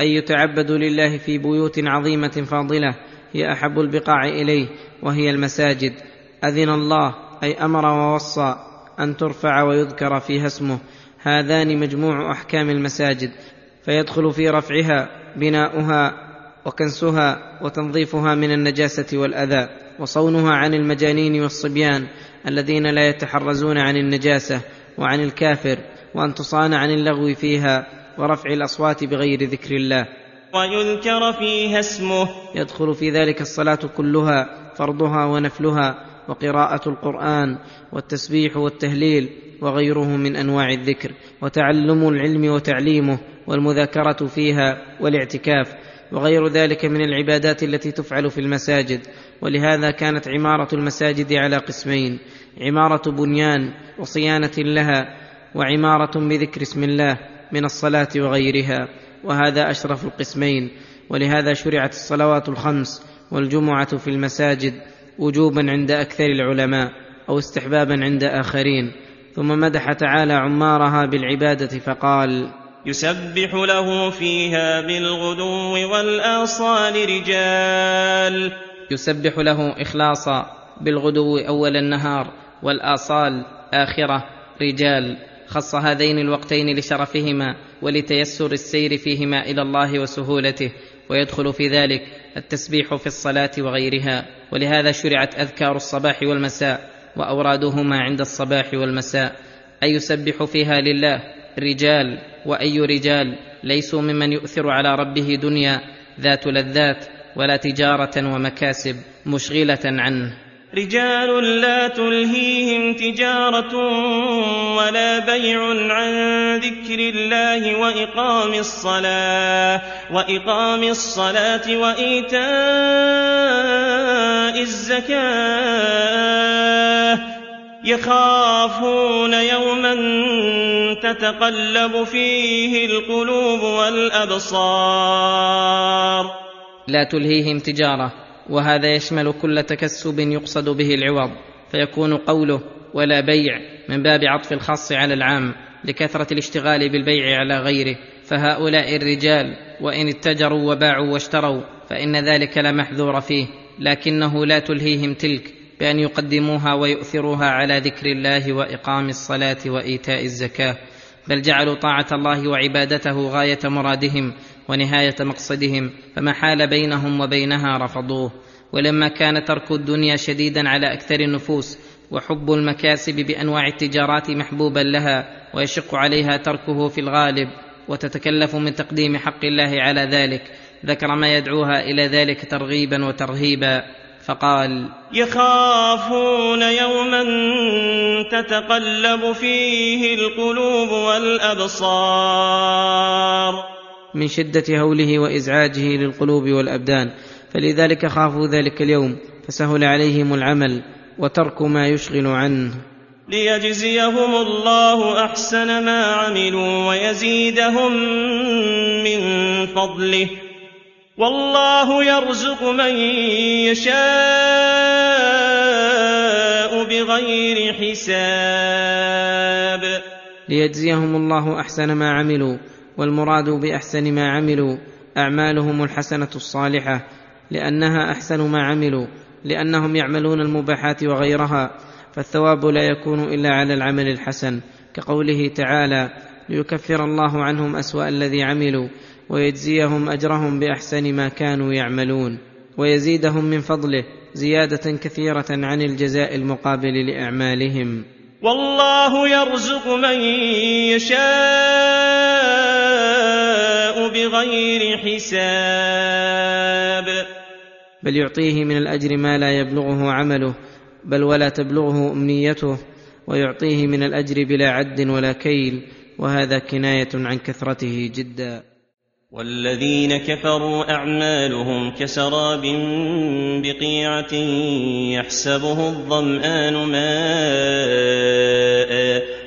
أي يتعبد لله في بيوت عظيمة فاضلة هي أحب البقاع إليه وهي المساجد. أذن الله أي أمر ووصى أن ترفع ويذكر فيها اسمه. هذان مجموع أحكام المساجد فيدخل في رفعها بناؤها وكنسها وتنظيفها من النجاسة والأذى وصونها عن المجانين والصبيان الذين لا يتحرزون عن النجاسة وعن الكافر وأن تصان عن اللغو فيها ورفع الأصوات بغير ذكر الله. ويذكر فيها اسمه. يدخل في ذلك الصلاة كلها فرضها ونفلها وقراءة القرآن والتسبيح والتهليل وغيره من أنواع الذكر. وتعلم العلم وتعليمه والمذاكرة فيها والاعتكاف. وغير ذلك من العبادات التي تفعل في المساجد ولهذا كانت عمارة المساجد على قسمين عمارة بنيان وصيانة لها وعمارة بذكر اسم الله من الصلاة وغيرها وهذا أشرف القسمين ولهذا شرعت الصلوات الخمس والجمعة في المساجد وجوبا عند أكثر العلماء أو استحبابا عند آخرين ثم مدح تعالى عمارها بالعبادة فقال يسبح له فيها بالغدو والآصال رجال. يسبح له اخلاصا بالغدو أول النهار والآصال آخرة رجال. خص هذين الوقتين لشرفهما ولتيسر السير فيهما إلى الله وسهولته ويدخل في ذلك التسبيح في الصلاة وغيرها. ولهذا شرعت أذكار الصباح والمساء واورادهما عند الصباح والمساء. أي يسبح فيها لله رجال. وأي رجال ليسوا ممن يؤثر على ربه دنيا ذات لذات ولا تجارة ومكاسب مشغلة عنه. رجال لا تلهيهم تجارة ولا بيع عن ذكر الله وإقام الصلاة وإقام الصلاة وإيتاء الزكاة. يخافون يوما تتقلب فيه القلوب والأبصار. لا تلهيهم تجارة وهذا يشمل كل تكسب يقصد به العوض فيكون قوله ولا بيع من باب عطف الخاص على العام لكثرة الاشتغال بالبيع على غيره فهؤلاء الرجال وإن اتجروا وباعوا واشتروا فإن ذلك لا محذور فيه لكنه لا تلهيهم تلك بأن يقدموها ويؤثروها على ذكر الله وإقام الصلاة وإيتاء الزكاة بل جعلوا طاعة الله وعبادته غاية مرادهم ونهاية مقصدهم فما حال بينهم وبينها رفضوه. ولما كان ترك الدنيا شديدا على أكثر النفوس وحب المكاسب بأنواع التجارات محبوبا لها ويشق عليها تركه في الغالب وتتكلف من تقديم حق الله على ذلك ذكر ما يدعوها إلى ذلك ترغيبا وترهيبا. فقال يخافون يوما تتقلب فيه القلوب والأبصار. من شدة هوله وإزعاجه للقلوب والأبدان فلذلك خافوا ذلك اليوم فسهل عليهم العمل وترك ما يشغل عنه. ليجزيهم الله أحسن ما عملوا ويزيدهم من فضله. والله يرزق من يشاء بغير حساب. ليجزيهم الله أحسن ما عملوا والمراد بأحسن ما عملوا أعمالهم الحسنة الصالحة لأنها أحسن ما عملوا لأنهم يعملون المباحات وغيرها فالثواب لا يكون إلا على العمل الحسن كقوله تعالى ليكفر الله عنهم أسوأ الذي عملوا ويجزيهم أجرهم بأحسن ما كانوا يعملون ويزيدهم من فضله زيادة كثيرة عن الجزاء المقابل لأعمالهم. والله يرزق من يشاء بغير حساب. بل يعطيه من الأجر ما لا يبلغه عمله بل ولا تبلغه أمنيته ويعطيه من الأجر بلا عد ولا كيل وهذا كناية عن كثرته جدا. والذين كفروا أعمالهم كسراب بقيعة يحسبه الظمآن ماء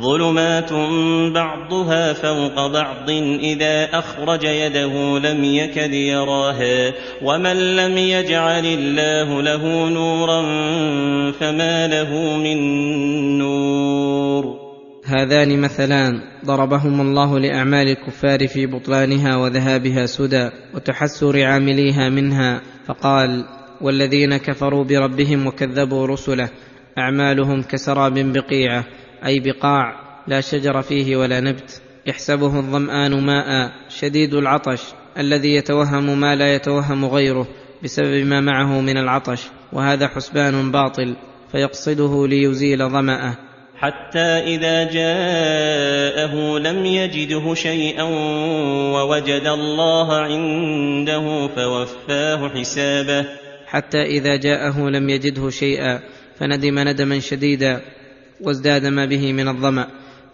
ظلمات بعضها فوق بعض إذا أخرج يده لم يكد يراها. ومن لم يجعل الله له نورا فما له من نور. هذان مثلان ضربهم الله لأعمال الكفار في بطلانها وذهابها سدى وتحسر عامليها منها. فقال والذين كفروا بربهم وكذبوا رسله أعمالهم كسراب بقيعة. أي بقاع لا شجر فيه ولا نبت. يحسبه الظمآن ماء شديد العطش الذي يتوهم ما لا يتوهم غيره بسبب ما معه من العطش وهذا حسبان باطل فيقصده ليزيل ظمأه. حتى إذا جاءه لم يجده شيئا ووجد الله عنده فوفاه حسابه. حتى إذا جاءه لم يجده شيئا فندم ندما شديدا وازداد ما به من الظمأ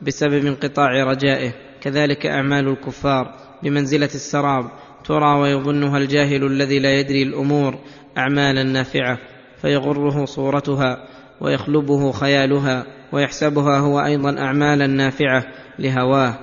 بسبب انقطاع رجائه. كذلك أعمال الكفار بمنزلة السراب ترى ويظنها الجاهل الذي لا يدري الأمور أعمالا نافعة فيغره صورتها ويخلبه خيالها ويحسبها هو أيضا أعمالا نافعة لهواه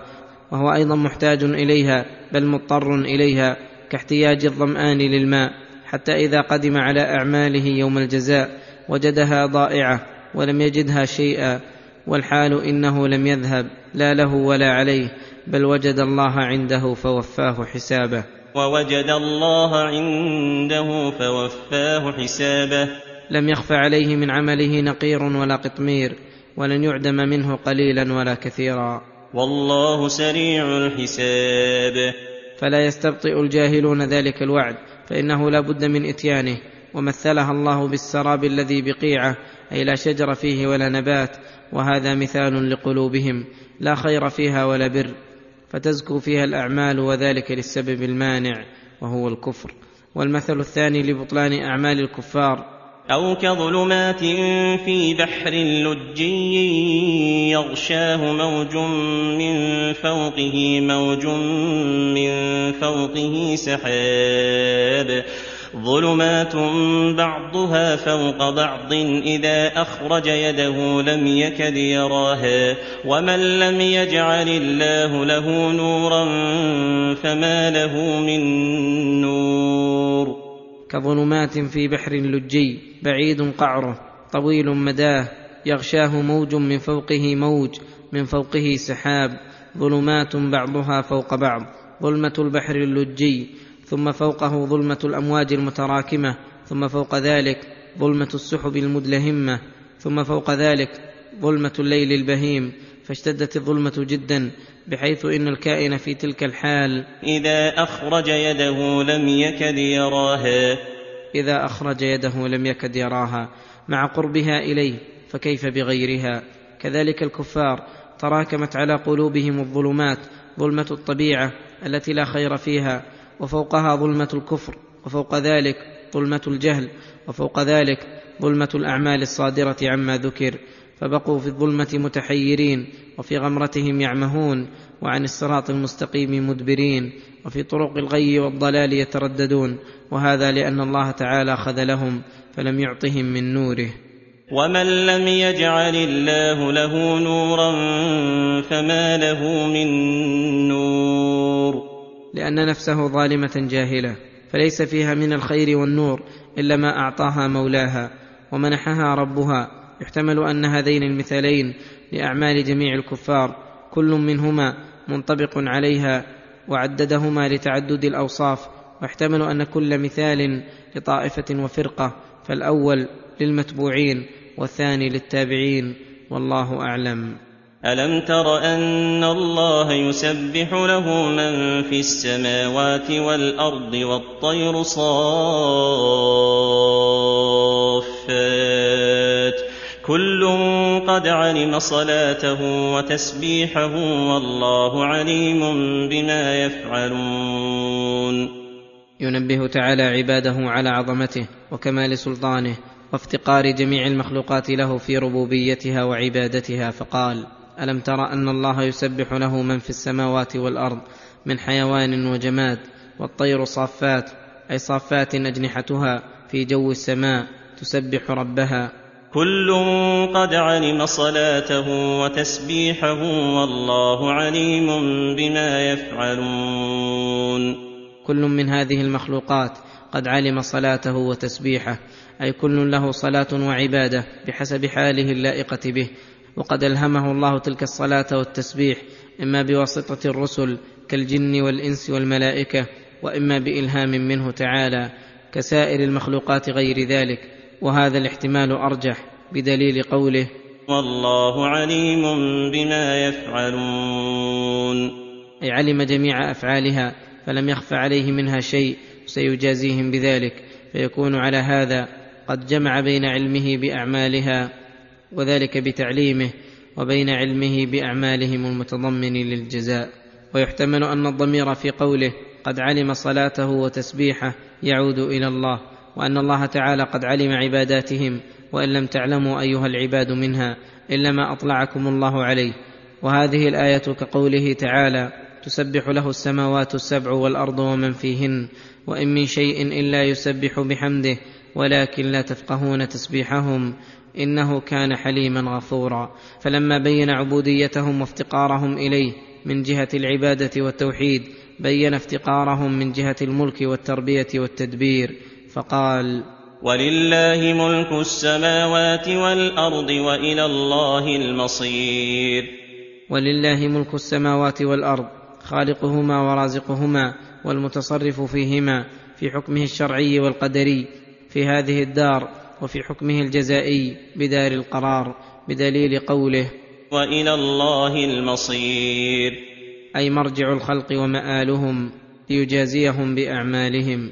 وهو أيضا محتاج إليها بل مضطر إليها كاحتياج الظمآن للماء حتى إذا قدم على أعماله يوم الجزاء وجدها ضائعة. ولم يجدها شيئا والحال إنه لم يذهب لا له ولا عليه بل وجد الله عنده فوفاه حسابه. ووجد الله عنده فوفاه حسابه. لم يخف عليه من عمله نقير ولا قطمير ولن يعدم منه قليلا ولا كثيرا. والله سريع الحساب. فلا يستبطئ الجاهلون ذلك الوعد فإنه لا بد من إتيانه ومثلها الله بالسراب الذي بقيعه أي لا شجر فيه ولا نبات وهذا مثال لقلوبهم لا خير فيها ولا بر فتزكو فيها الأعمال وذلك للسبب المانع وهو الكفر. والمثل الثاني لبطلان أعمال الكفار. أو كظلمات في بحر لجي يغشاه موج من فوقه موج من فوقه سحاب. ظلمات بعضها فوق بعض إذا أخرج يده لم يكد يراها. ومن لم يجعل الله له نورا فما له من نور. كظلمات في بحر لجي بعيد قعره طويل مداه يغشاه موج من فوقه موج من فوقه سحاب. ظلمات بعضها فوق بعض ظلمة البحر اللجي ثم فوقه ظلمة الأمواج المتراكمة ثم فوق ذلك ظلمة السحب المدلهمة ثم فوق ذلك ظلمة الليل البهيم. فاشتدت الظلمة جدا بحيث إن الكائن في تلك الحال إذا أخرج يده لم يكد يراها. إذا أخرج يده لم يكد يراها مع قربها إليه فكيف بغيرها؟ كذلك الكفار تراكمت على قلوبهم الظلمات ظلمة الطبيعة التي لا خير فيها. وفوقها ظلمة الكفر وفوق ذلك ظلمة الجهل وفوق ذلك ظلمة الأعمال الصادرة عما ذكر. فبقوا في الظلمة متحيرين وفي غمرتهم يعمهون وعن الصراط المستقيم مدبرين وفي طرق الغي والضلال يترددون. وهذا لأن الله تعالى خذلهم فلم يعطهم من نوره. ومن لم يجعل الله له نورا فما له من نور. لأن نفسه ظالمة جاهلة فليس فيها من الخير والنور إلا ما أعطاها مولاها ومنحها ربها. يحتمل أن هذين المثالين لأعمال جميع الكفار كل منهما منطبق عليها وعددهما لتعدد الأوصاف. ويحتمل أن كل مثال لطائفة وفرقة فالأول للمتبوعين والثاني للتابعين والله أعلم. ألم تر أن الله يسبح له من في السماوات والأرض والطير صافات؟ كل قد علم صلاته وتسبيحه والله عليم بما يفعلون. ينبه تعالى عباده على عظمته وكمال سلطانه وافتقار جميع المخلوقات له في ربوبيتها وعبادتها فقال ألم تر أن الله يسبح له من في السماوات والأرض من حيوان وجماد والطير صافات أي صافات أجنحتها في جو السماء تسبح ربها. كل قد علم صلاته وتسبيحه والله عليم بما يفعلون. كل من هذه المخلوقات قد علم صلاته وتسبيحه أي كل له صلاة وعبادة بحسب حاله اللائقة به وقد ألهمه الله تلك الصلاة والتسبيح إما بواسطة الرسل كالجن والإنس والملائكة وإما بإلهام منه تعالى كسائر المخلوقات غير ذلك وهذا الاحتمال أرجح بدليل قوله والله عليم بما يفعلون. أي علم جميع أفعالها فلم يخف عليه منها شيء سيجازيهم بذلك فيكون على هذا قد جمع بين علمه بأعمالها وذلك بتعليمه وبين علمه بأعمالهم المتضمن للجزاء. ويحتمل أن الضمير في قوله قد علم صلاته وتسبيحه يعود إلى الله وأن الله تعالى قد علم عباداتهم وإن لم تعلموا أيها العباد منها إلا ما أطلعكم الله عليه. وهذه الآية كقوله تعالى تسبح له السماوات السبع والأرض ومن فيهن وإن من شيء إلا يسبح بحمده ولكن لا تفقهون تسبيحهم. إنه كان حليما غفورا. فلما بين عبوديتهم وافتقارهم إليه من جهة العبادة والتوحيد بين افتقارهم من جهة الملك والتربية والتدبير فقال ولله ملك السماوات والأرض وإلى الله المصير. ولله ملك السماوات والأرض خالقهما ورازقهما والمتصرف فيهما في حكمه الشرعي والقدري في هذه الدار وفي حكمه الجزائي بدار القرار بدليل قوله وإلى الله المصير. أي مرجع الخلق ومآلهم ليجازيهم بأعمالهم.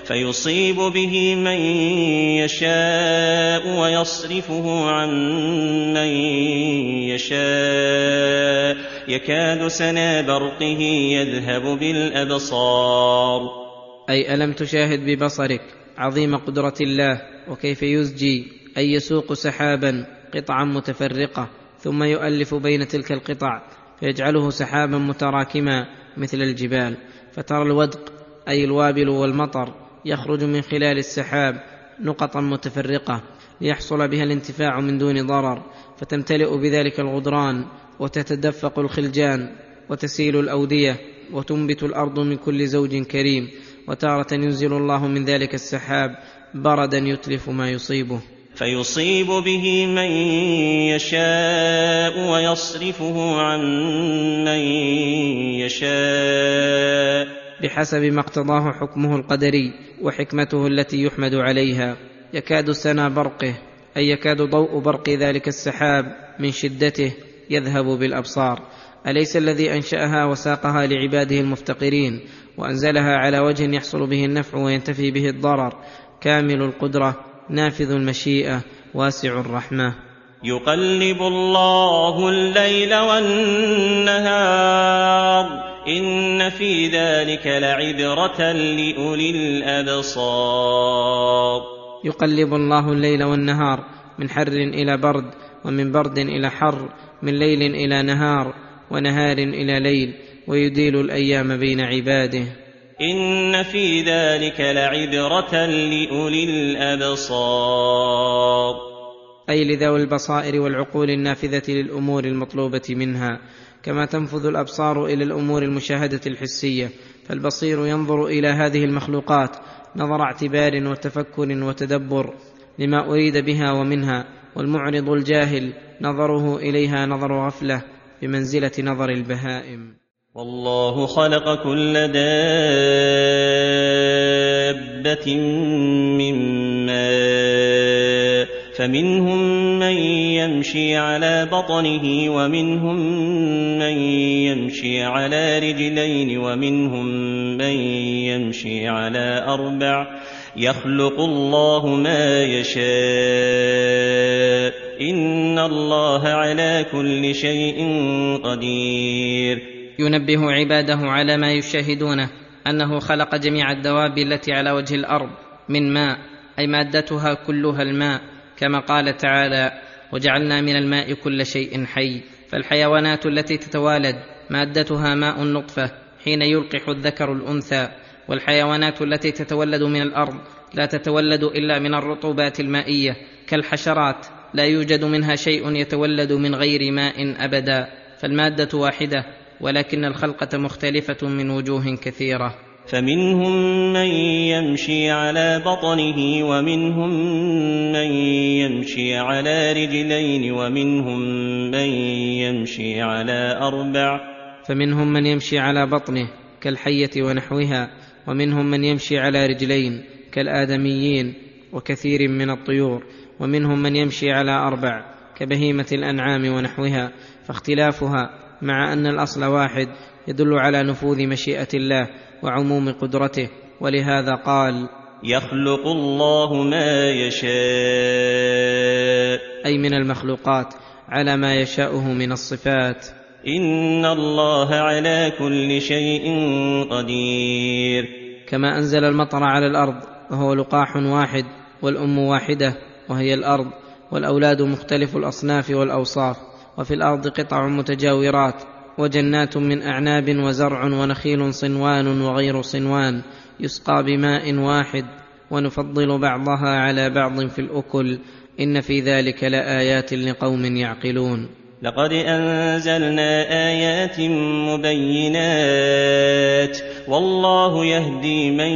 فيصيب به من يشاء ويصرفه عن من يشاء. يكاد سنا برقه يذهب بالأبصار. أي ألم تشاهد ببصرك عظيم قدرة الله وكيف يزجي أي يسوق سحابا قطعا متفرقة ثم يؤلف بين تلك القطع فيجعله سحابا متراكما مثل الجبال. فترى الودق أي الوابل والمطر يخرج من خلال السحاب نقطا متفرقة ليحصل بها الانتفاع من دون ضرر فتمتلئ بذلك الغدران وتتدفق الخلجان وتسيل الأودية وتنبت الأرض من كل زوج كريم وتارة ينزل الله من ذلك السحاب بردا يتلف ما يصيبه. فيصيب به من يشاء ويصرفه عن من يشاء. بحسب ما اقتضاه حكمه القدري وحكمته التي يحمد عليها. يكاد سنا برقه أي يكاد ضوء برق ذلك السحاب من شدته يذهب بالأبصار. أليس الذي أنشأها وساقها لعباده المفتقرين؟ وأنزلها على وجه يحصل به النفع وينتفي به الضرر. كامل القدرة نافذ المشيئة واسع الرحمة. يقلب الله الليل والنهار ان في ذلك لعبره لاولي الابصار. يقلب الله الليل والنهار من حر إلى برد ومن برد إلى حر من ليل إلى نهار ونهار إلى ليل ويديل الأيام بين عباده. ان في ذلك لعبره لاولي الابصار. أي لذوي البصائر والعقول النافذة للأمور المطلوبة منها. كما تنفذ الأبصار إلى الأمور المشاهدة الحسية. فالبصير ينظر إلى هذه المخلوقات نظر اعتبار وتفكر وتدبر لما أريد بها ومنها والمعرض الجاهل نظره إليها نظر غفلة بمنزلة نظر البهائم. والله خلق كل دابة من ماء. فمنهم من يمشي على بطنه ومنهم من يمشي على رجلين ومنهم من يمشي على أربع يخلق الله ما يشاء إن الله على كل شيء قدير. ينبه عباده على ما يشاهدونه أنه خلق جميع الدواب التي على وجه الأرض من ماء أي مادتها كلها الماء. كما قال تعالى وجعلنا من الماء كل شيء حي فالحيوانات التي تتوالد مادتها ماء النطفة حين يلقح الذكر الأنثى والحيوانات التي تتولد من الأرض لا تتولد إلا من الرطوبات المائية كالحشرات لا يوجد منها شيء يتولد من غير ماء أبدا فالمادة واحدة ولكن الخلقة مختلفة من وجوه كثيرة. فمنهم من يمشي على بطنه ومنهم من يمشي على رجلين ومنهم من يمشي على أربع فمنهم من يمشي على بطنه كالحية ونحوها ومنهم من يمشي على رجلين كالآدميين وكثير من الطيور ومنهم من يمشي على أربع كبهيمة الأنعام ونحوها فاختلافها مع أن الأصل واحد يدل على نفوذ مشيئة الله وعموم قدرته ولهذا قال يخلق الله ما يشاء. أي من المخلوقات على ما يشاؤه من الصفات. إن الله على كل شيء قدير. كما أنزل المطر على الأرض وهو لقاح واحد والأم واحدة وهي الأرض والأولاد مختلف الأصناف والأوصاف وفي الأرض قطع متجاورات وجنات من أعناب وزرع ونخيل صنوان وغير صنوان يسقى بماء واحد ونفضل بعضها على بعض في الأكل. إن في ذلك لآيات لقوم يعقلون. لقد أنزلنا آيات مبينات والله يهدي من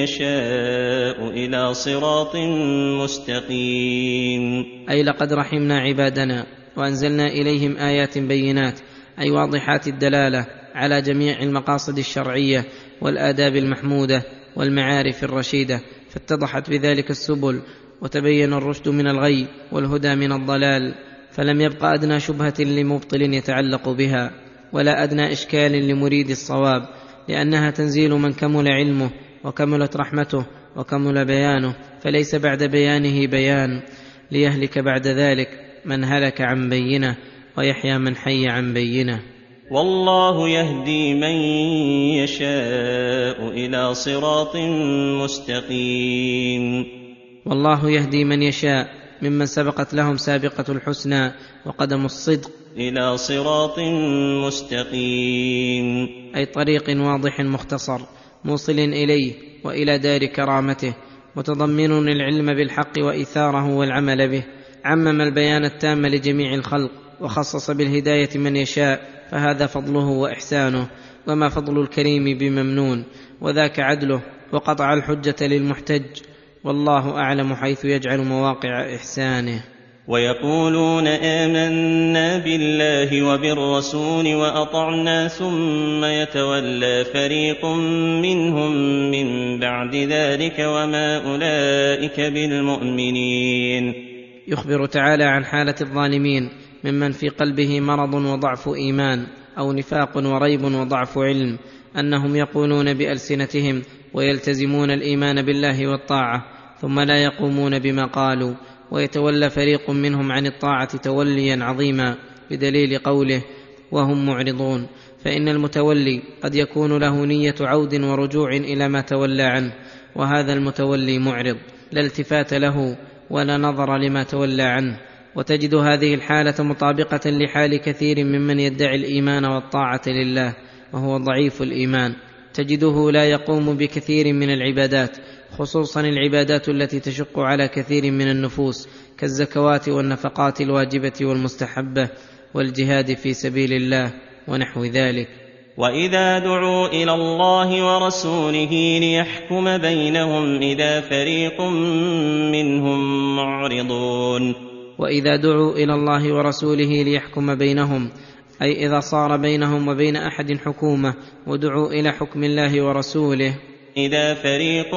يشاء إلى صراط مستقيم. أي لقد رحمنا عبادنا وأنزلنا إليهم آيات بينات أي واضحات الدلالة على جميع المقاصد الشرعية والآداب المحمودة والمعارف الرشيدة فاتضحت بذلك السبل وتبين الرشد من الغي والهدى من الضلال فلم يبق أدنى شبهة لمبطل يتعلق بها ولا أدنى إشكال لمريد الصواب لأنها تنزيل من كمل علمه وكملت رحمته وكمل بيانه فليس بعد بيانه بيان ليهلك بعد ذلك من هلك عن بينة. ويحيى من حي عن بينة. والله يهدي من يشاء إلى صراط مستقيم. والله يهدي من يشاء ممن سبقت لهم سابقة الحسنى وقدم الصدق. إلى صراط مستقيم. أي طريق واضح مختصر موصل إليه وإلى دار كرامته متضمن العلم بالحق وايثاره والعمل به. عمم البيان التام لجميع الخلق. وخصص بالهداية من يشاء فهذا فضله وإحسانه وما فضل الكريم بممنون وذاك عدله وقطع الحجة للمحتج والله أعلم حيث يجعل مواقع إحسانه. ويقولون آمنا بالله وبالرسول وأطعنا ثم يتولى فريق منهم من بعد ذلك وما أولئك بالمؤمنين. يخبر تعالى عن حالة الظالمين ممن في قلبه مرض وضعف إيمان أو نفاق وريب وضعف علم أنهم يقولون بألسنتهم ويلتزمون الإيمان بالله والطاعة ثم لا يقومون بما قالوا ويتولى فريق منهم عن الطاعة توليا عظيما بدليل قوله وهم معرضون فإن المتولي قد يكون له نية عود ورجوع إلى ما تولى عنه وهذا المتولي معرض لا التفات له ولا نظر لما تولى عنه وتجد هذه الحالة مطابقة لحال كثير ممن يدعي الإيمان والطاعة لله وهو ضعيف الإيمان. تجده لا يقوم بكثير من العبادات خصوصا العبادات التي تشق على كثير من النفوس كالزكوات والنفقات الواجبة والمستحبة والجهاد في سبيل الله ونحو ذلك. وإذا دعوا إلى الله ورسوله ليحكم بينهم إذا فريق منهم معرضون. وإذا دعوا إلى الله ورسوله ليحكم بينهم أي إذا صار بينهم وبين أحد حكومة ودعوا إلى حكم الله ورسوله. إذا فريق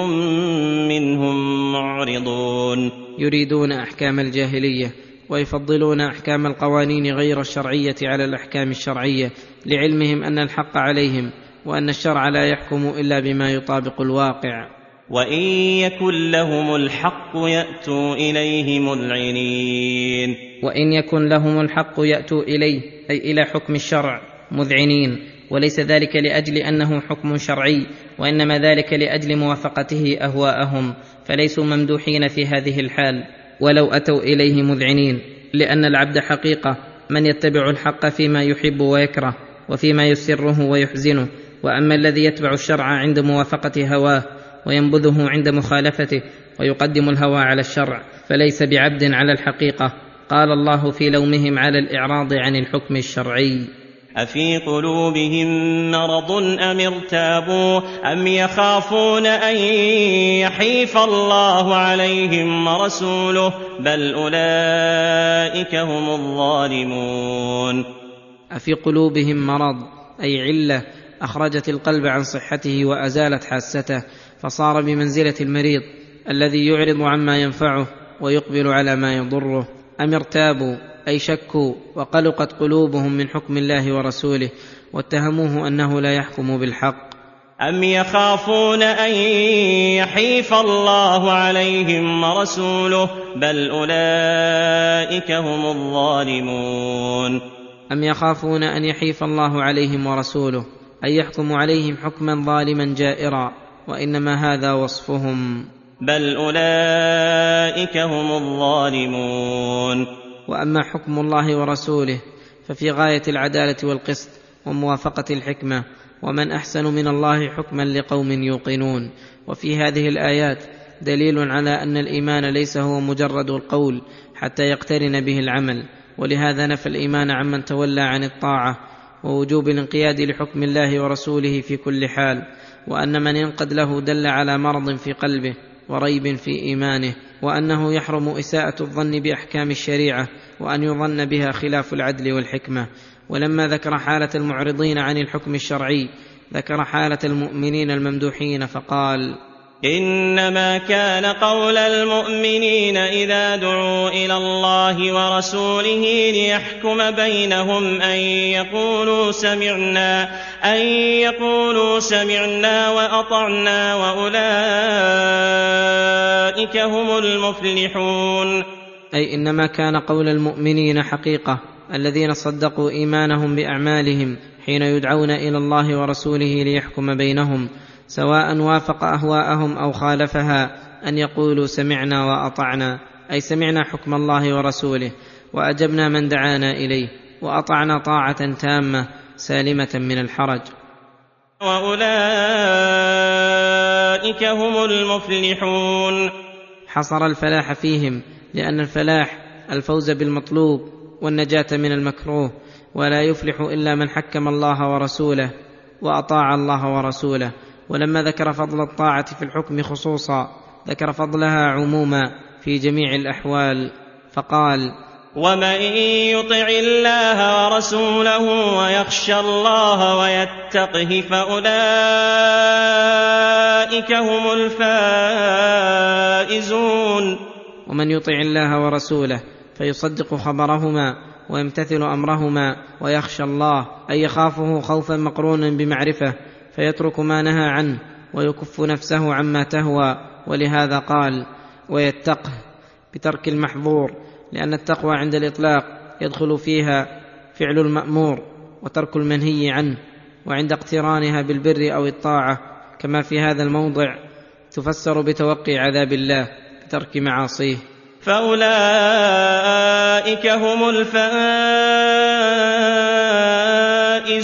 منهم معرضون. يريدون أحكام الجاهلية ويفضلون أحكام القوانين غير الشرعية على الأحكام الشرعية لعلمهم أن الحق عليهم وأن الشرع لا يحكم إلا بما يطابق الواقع. وان يكن لهم الحق ياتوا اليه مذعنين. وان يكن لهم الحق ياتوا اليه أي إلى حكم الشرع مذعنين. وليس ذلك لاجل انه حكم شرعي وانما ذلك لاجل موافقته اهواءهم. فليسوا ممدوحين في هذه الحال ولو اتوا اليه مذعنين. لأن العبد حقيقه من يتبع الحق فيما يحب ويكره وفيما يسره ويحزنه. واما الذي يتبع الشرع عند موافقه هواه وينبذه عند مخالفته ويقدم الهوى على الشرع فليس بعبد على الحقيقة. قال الله في لومهم على الإعراض عن الحكم الشرعي. أفي قلوبهم مرض أم ارتابوا؟ أم يخافون أن يحيف الله عليهم ورسوله؟ بل أولئك هم الظالمون. أفي قلوبهم مرض أي علة أخرجت القلب عن صحته وأزالت حاسته. فصار بمنزلة المريض الذي يعرض عما ينفعه ويقبل على ما يضره. أم ارتابوا أي شكوا وقلقت قلوبهم من حكم الله ورسوله واتهموه أنه لا يحكم بالحق. أم يخافون أن يحيف الله عليهم ورسوله بل أولئك هم الظالمون. أم يخافون أن يحيف الله عليهم ورسوله أن يحكم عليهم حكما ظالما جائرا. وإنما هذا وصفهم. بل أولئك هم الظالمون. وأما حكم الله ورسوله ففي غاية العدالة والقسط وموافقة الحكمة ومن أحسن من الله حكما لقوم يوقنون. وفي هذه الآيات دليل على أن الإيمان ليس هو مجرد القول حتى يقترن به العمل. ولهذا نفى الإيمان عمن تولى عن الطاعة ووجوب الانقياد لحكم الله ورسوله في كل حال. وأن من ينقد له دل على مرض في قلبه وريب في إيمانه وأنه يحرم إساءة الظن بأحكام الشريعة وأن يظن بها خلاف العدل والحكمة. ولما ذكر حالة المعرضين عن الحكم الشرعي ذكر حالة المؤمنين الممدوحين فقال إنما كان قول المؤمنين إذا دعوا إلى الله ورسوله ليحكم بينهم أن يقولوا سمعنا أن يقولوا سمعنا وأطعنا وأولئك هم المفلحون. أي إنما كان قول المؤمنين حقيقة الذين صدقوا إيمانهم بأعمالهم حين يدعون إلى الله ورسوله ليحكم بينهم. سواء وافق أهواءهم أو خالفها أن يقولوا سمعنا وأطعنا أي سمعنا حكم الله ورسوله وأجبنا من دعانا إليه وأطعنا طاعة تامة سالمة من الحرج. وأولئك هم المفلحون. حصر الفلاح فيهم لأن الفلاح الفوز بالمطلوب والنجاة من المكروه ولا يفلح إلا من حكم الله ورسوله وأطاع الله ورسوله. ولما ذكر فضل الطاعة في الحكم خصوصا ذكر فضلها عموما في جميع الأحوال فقال ومن يطع الله ورسوله ويخشى الله ويتقه فاولئك هم الفائزون. ومن يطع الله ورسوله فيصدق خبرهما ويمتثل امرهما ويخشى الله أي يخافه خوفا مقرونا بمعرفه. فيترك ما نهى عنه ويكف نفسه عما تهوى ولهذا قال ويتقه بترك المحظور لأن التقوى عند الإطلاق يدخل فيها فعل المأمور وترك المنهي عنه وعند اقترانها بالبر أو الطاعة كما في هذا الموضع تفسر بتوقي عذاب الله بترك معاصيه. فأولئك هم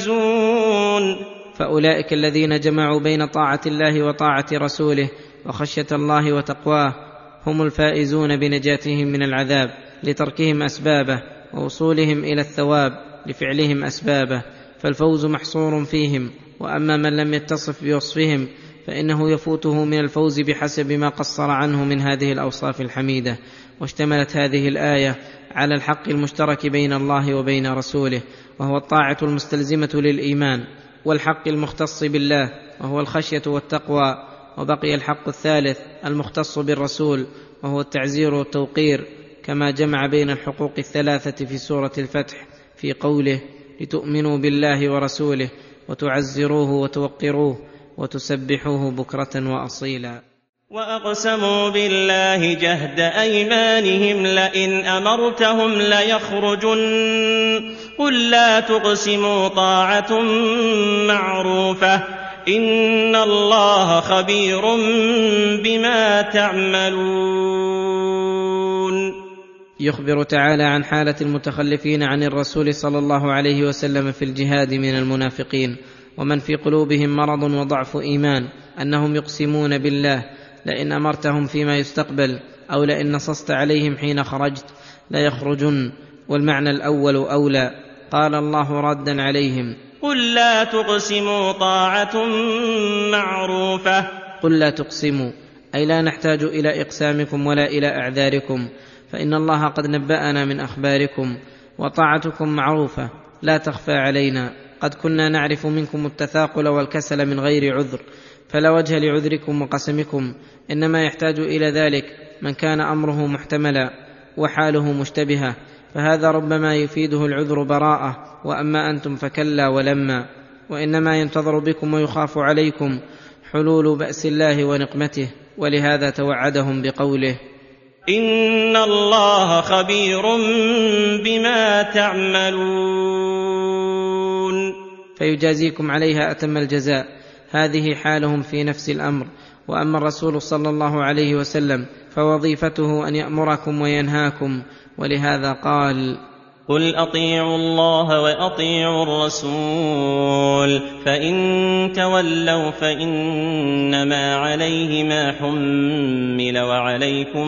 الفائزون. فأولئك الذين جمعوا بين طاعة الله وطاعة رسوله وخشية الله وتقواه هم الفائزون بنجاتهم من العذاب لتركهم أسبابه ووصولهم إلى الثواب لفعلهم أسبابه فالفوز محصور فيهم وأما من لم يتصف بوصفهم فإنه يفوته من الفوز بحسب ما قصر عنه من هذه الأوصاف الحميدة واشتملت هذه الآية على الحق المشترك بين الله وبين رسوله وهو الطاعة المستلزمة للإيمان والحق المختص بالله وهو الخشية والتقوى وبقي الحق الثالث المختص بالرسول وهو التعزير والتوقير كما جمع بين الحقوق الثلاثة في سورة الفتح في قوله لتؤمنوا بالله ورسوله وتعزروه وتوقروه وتسبحوه بكرة وأصيلا. وأقسموا بالله جهد أيمانهم لئن أمرتهم ليخرجن. قل لا تقسموا طاعه معروفه ان الله خبير بما تعملون. يخبر تعالى عن حاله المتخلفين عن الرسول صلى الله عليه وسلم في الجهاد من المنافقين ومن في قلوبهم مرض وضعف ايمان انهم يقسمون بالله لئن امرتهم فيما يستقبل أو لئن نصصت عليهم حين خرجت ليخرجن والمعنى الأول أولى. قال الله رادا عليهم. قل لا تقسموا طاعة معروفة. قل لا تقسموا. أي لا نحتاج إلى إقسامكم ولا إلى أعذاركم. فإن الله قد نبأنا من أخباركم. وطاعتكم معروفة. لا تخفى علينا. قد كنا نعرف منكم التثاقل والكسل من غير عذر. فلا وجه لعذركم وقسمكم. إنما يحتاج إلى ذلك. من كان أمره محتملا. وحاله مشتبهة. فهذا ربما يفيده العذر براءة وأما أنتم فكلا ولما. وإنما ينتظر بكم ويخاف عليكم حلول بأس الله ونقمته ولهذا توعدهم بقوله إن الله خبير بما تعملون. فيجازيكم عليها أتم الجزاء. هذه حالهم في نفس الأمر. وأما الرسول صلى الله عليه وسلم فوظيفته أن يأمركم وينهاكم ولهذا قال قل أطيعوا الله وأطيعوا الرسول فإن تولوا فإنما عليه ما حمل وعليكم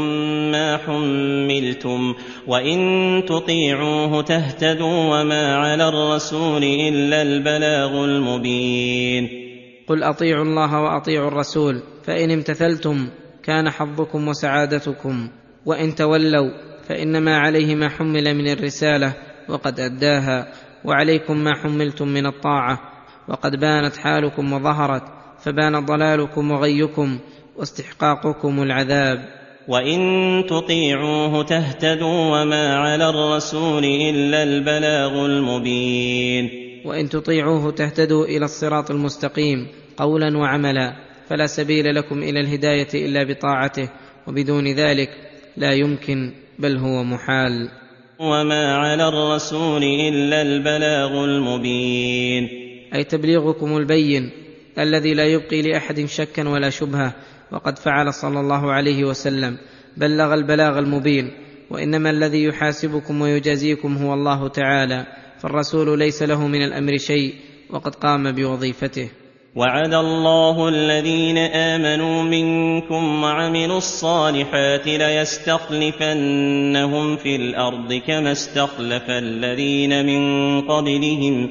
ما حملتم وإن تطيعوه تهتدوا وما على الرسول إلا البلاغ المبين. قل أطيعوا الله وأطيعوا الرسول فإن امتثلتم كان حظكم وسعادتكم وإن تولوا فإنما عليه ما حمل من الرسالة وقد أداها وعليكم ما حملتم من الطاعة وقد بانت حالكم وظهرت فبان ضلالكم وغيكم واستحقاقكم العذاب. وإن تطيعوه تهتدوا وما على الرسول إلا البلاغ المبين. وإن تطيعوه تهتدوا إلى الصراط المستقيم قولا وعملا فلا سبيل لكم إلى الهداية إلا بطاعته وبدون ذلك لا يمكن بل هو محال. وما على الرسول إلا البلاغ المبين. أي تبليغكم البين الذي لا يبقي لأحد شكا ولا شبهة وقد فعل صلى الله عليه وسلم بلغ البلاغ المبين. وإنما الذي يحاسبكم ويجازيكم هو الله تعالى. فالرسول ليس له من الأمر شيء وقد قام بوظيفته. وعد الله الذين آمنوا منكم وعملوا الصالحات ليستخلفنهم في الأرض كما استخلف الذين من قبلهم.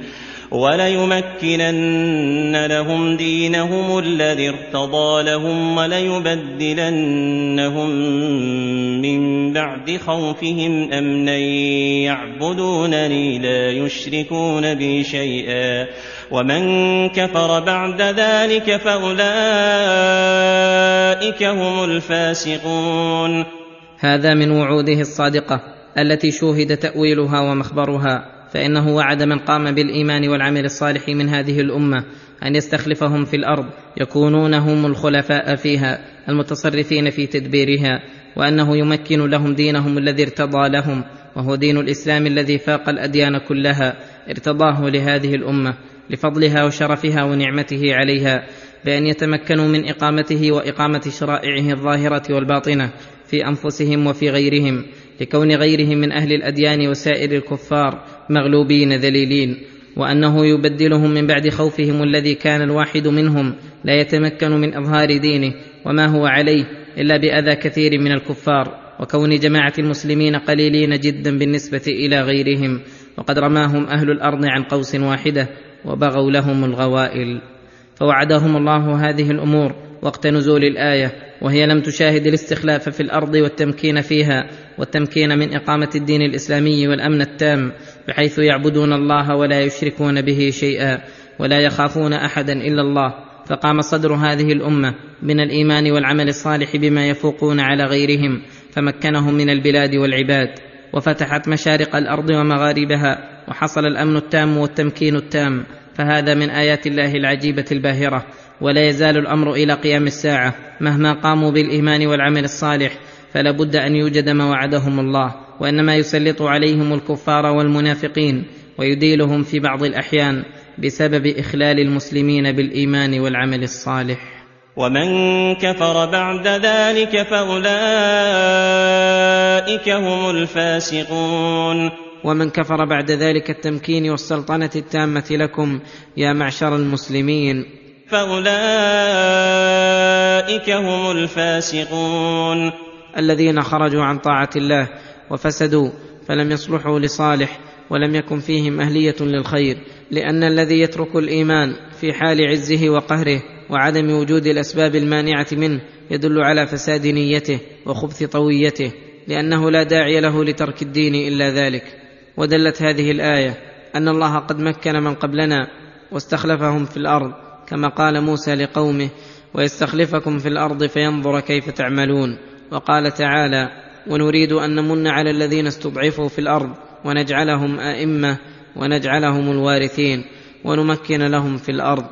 وليمكنن لهم دينهم الذي ارتضى لهم وليبدلنهم من بعد خوفهم أمنا يعبدونني لا يشركون بي شيئا. ومن كفر بعد ذلك فأولئك هم الفاسقون. هذا من وعوده الصادقة التي شوهد تأويلها ومخبرها. فإنه وعد من قام بالإيمان والعمل الصالح من هذه الأمة أن يستخلفهم في الأرض يكونون هم الخلفاء فيها المتصرفين في تدبيرها وأنه يمكن لهم دينهم الذي ارتضى لهم وهو دين الإسلام الذي فاق الأديان كلها ارتضاه لهذه الأمة لفضلها وشرفها ونعمته عليها بأن يتمكنوا من إقامته وإقامة شرائعه الظاهرة والباطنة في أنفسهم وفي غيرهم لكون غيرهم من أهل الأديان وسائر الكفار مغلوبين ذليلين وأنه يبدلهم من بعد خوفهم الذي كان الواحد منهم لا يتمكن من إظهار دينه وما هو عليه إلا بأذى كثير من الكفار وكون جماعة المسلمين قليلين جدا بالنسبة إلى غيرهم وقد رماهم أهل الأرض عن قوس واحدة وبغوا لهم الغوائل. فوعدهم الله هذه الأمور وقت نزول الآية وهي لم تشاهد الاستخلاف في الأرض والتمكين فيها والتمكين من إقامة الدين الإسلامي والأمن التام. بحيث يعبدون الله ولا يشركون به شيئا ولا يخافون أحدا إلا الله. فقام صدر هذه الأمة من الإيمان والعمل الصالح بما يفوقون على غيرهم فمكنهم من البلاد والعباد. وفتحت مشارق الأرض ومغاربها وحصل الأمن التام والتمكين التام. فهذا من آيات الله العجيبة الباهرة. ولا يزال الأمر إلى قيام الساعة. مهما قاموا بالإيمان والعمل الصالح فلا بد أن يوجد ما وعدهم الله. وإنما يسلط عليهم الكفار والمنافقين ويديلهم في بعض الأحيان بسبب إخلال المسلمين بالإيمان والعمل الصالح. ومن كفر بعد ذلك فأولئك هم الفاسقون. ومن كفر بعد ذلك التمكين والسلطنة التامة لكم يا معشر المسلمين. فأولئك هم الفاسقون. الذين خرجوا عن طاعة الله وفسدوا فلم يصلحوا لصالح ولم يكن فيهم أهلية للخير لأن الذي يترك الإيمان في حال عزه وقهره وعدم وجود الأسباب المانعة منه يدل على فساد نيته وخبث طويته لأنه لا داعي له لترك الدين إلا ذلك. ودلت هذه الآية أن الله قد مكن من قبلنا واستخلفهم في الأرض كما قال موسى لقومه ويستخلفكم في الأرض فينظر كيف تعملون وقال تعالى ونريد أن نمن على الذين استضعفوا في الأرض ونجعلهم أئمة ونجعلهم الوارثين ونمكن لهم في الأرض.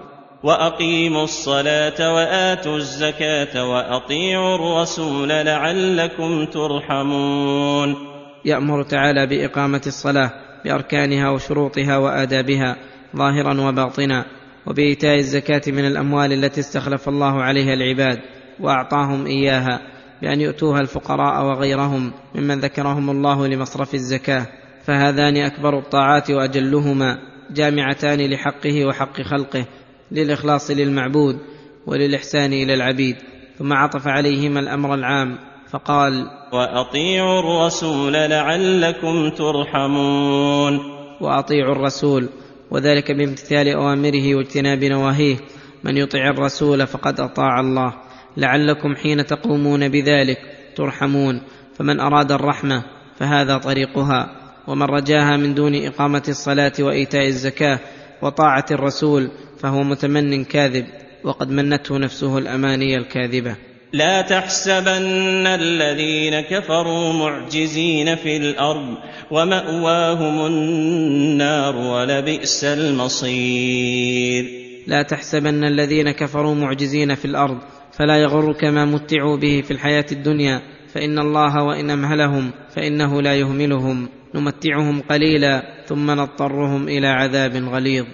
وأقيموا الصلاة وآتوا الزكاة وأطيعوا الرسول لعلكم ترحمون. يأمر تعالى بإقامة الصلاة بأركانها وشروطها وآدابها ظاهرا وباطنا وبإيتاء الزكاة من الأموال التي استخلف الله عليها العباد وأعطاهم إياها. بأن يؤتوها الفقراء وغيرهم ممن ذكرهم الله لمصرف الزكاة فهذان أكبر الطاعات وأجلهما جامعتان لحقه وحق خلقه للإخلاص للمعبود وللإحسان إلى العبيد. ثم عطف عليهما الأمر العام فقال وأطيعوا الرسول لعلكم ترحمون. وأطيعوا الرسول وذلك بامتثال أوامره واجتناب نواهيه. من يطع الرسول فقد أطاع الله. لعلكم حين تقومون بذلك ترحمون. فمن أراد الرحمة فهذا طريقها. ومن رجاها من دون إقامة الصلاة وإيتاء الزكاة وطاعة الرسول فهو متمن كاذب وقد منته نفسه الأماني الكاذبة. لا تحسبن الذين كفروا معجزين في الأرض ومأواهم النار ولبئس المصير. لا تحسبن الذين كفروا معجزين في الأرض فلا يغرك ما متعوا به في الحياة الدنيا فإن الله وإن أمهلهم فإنه لا يهملهم. نمتعهم قليلا ثم نضطرهم إلى عذاب غليظ.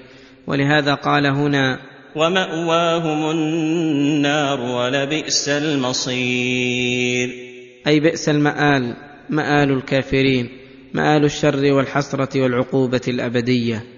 ولهذا قال هنا ومأواهم النار ولبئس المصير. أي بئس المآل مآل الكافرين مآل الشر والحسرة والعقوبة الأبدية.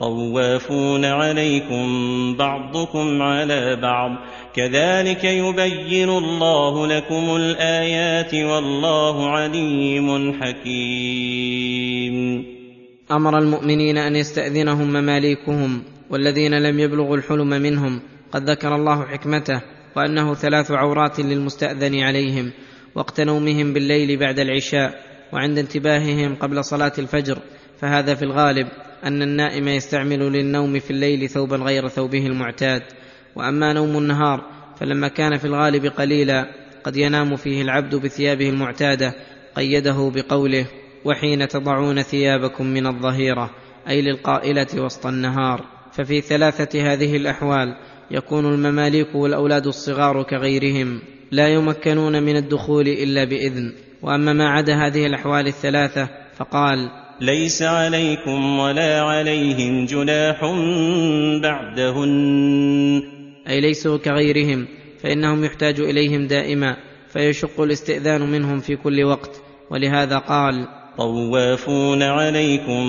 طوافون عليكم بعضكم على بعض. كذلك يبين الله لكم الآيات والله عليم حكيم. أمر المؤمنين أن يستأذنهم مماليكهم والذين لم يبلغوا الحلم منهم. قد ذكر الله حكمته وأنه ثلاث عورات للمستأذن عليهم وقت نومهم بالليل بعد العشاء وعند انتباههم قبل صلاة الفجر فهذا في الغالب أن النائم يستعمل للنوم في الليل ثوبا غير ثوبه المعتاد وأما نوم النهار فلما كان في الغالب قليلا قد ينام فيه العبد بثيابه المعتادة قيده بقوله وحين تضعون ثيابكم من الظهيرة أي للقائلة وسط النهار ففي ثلاثة هذه الأحوال يكون المماليك والأولاد الصغار كغيرهم لا يمكنون من الدخول إلا بإذن. وأما ما عدا هذه الأحوال الثلاثة فقال ليس عليكم ولا عليهم جناح بعدهن. أي ليسوا كغيرهم فإنهم يحتاج إليهم دائما فيشق الاستئذان منهم في كل وقت. ولهذا قال طوافون عليكم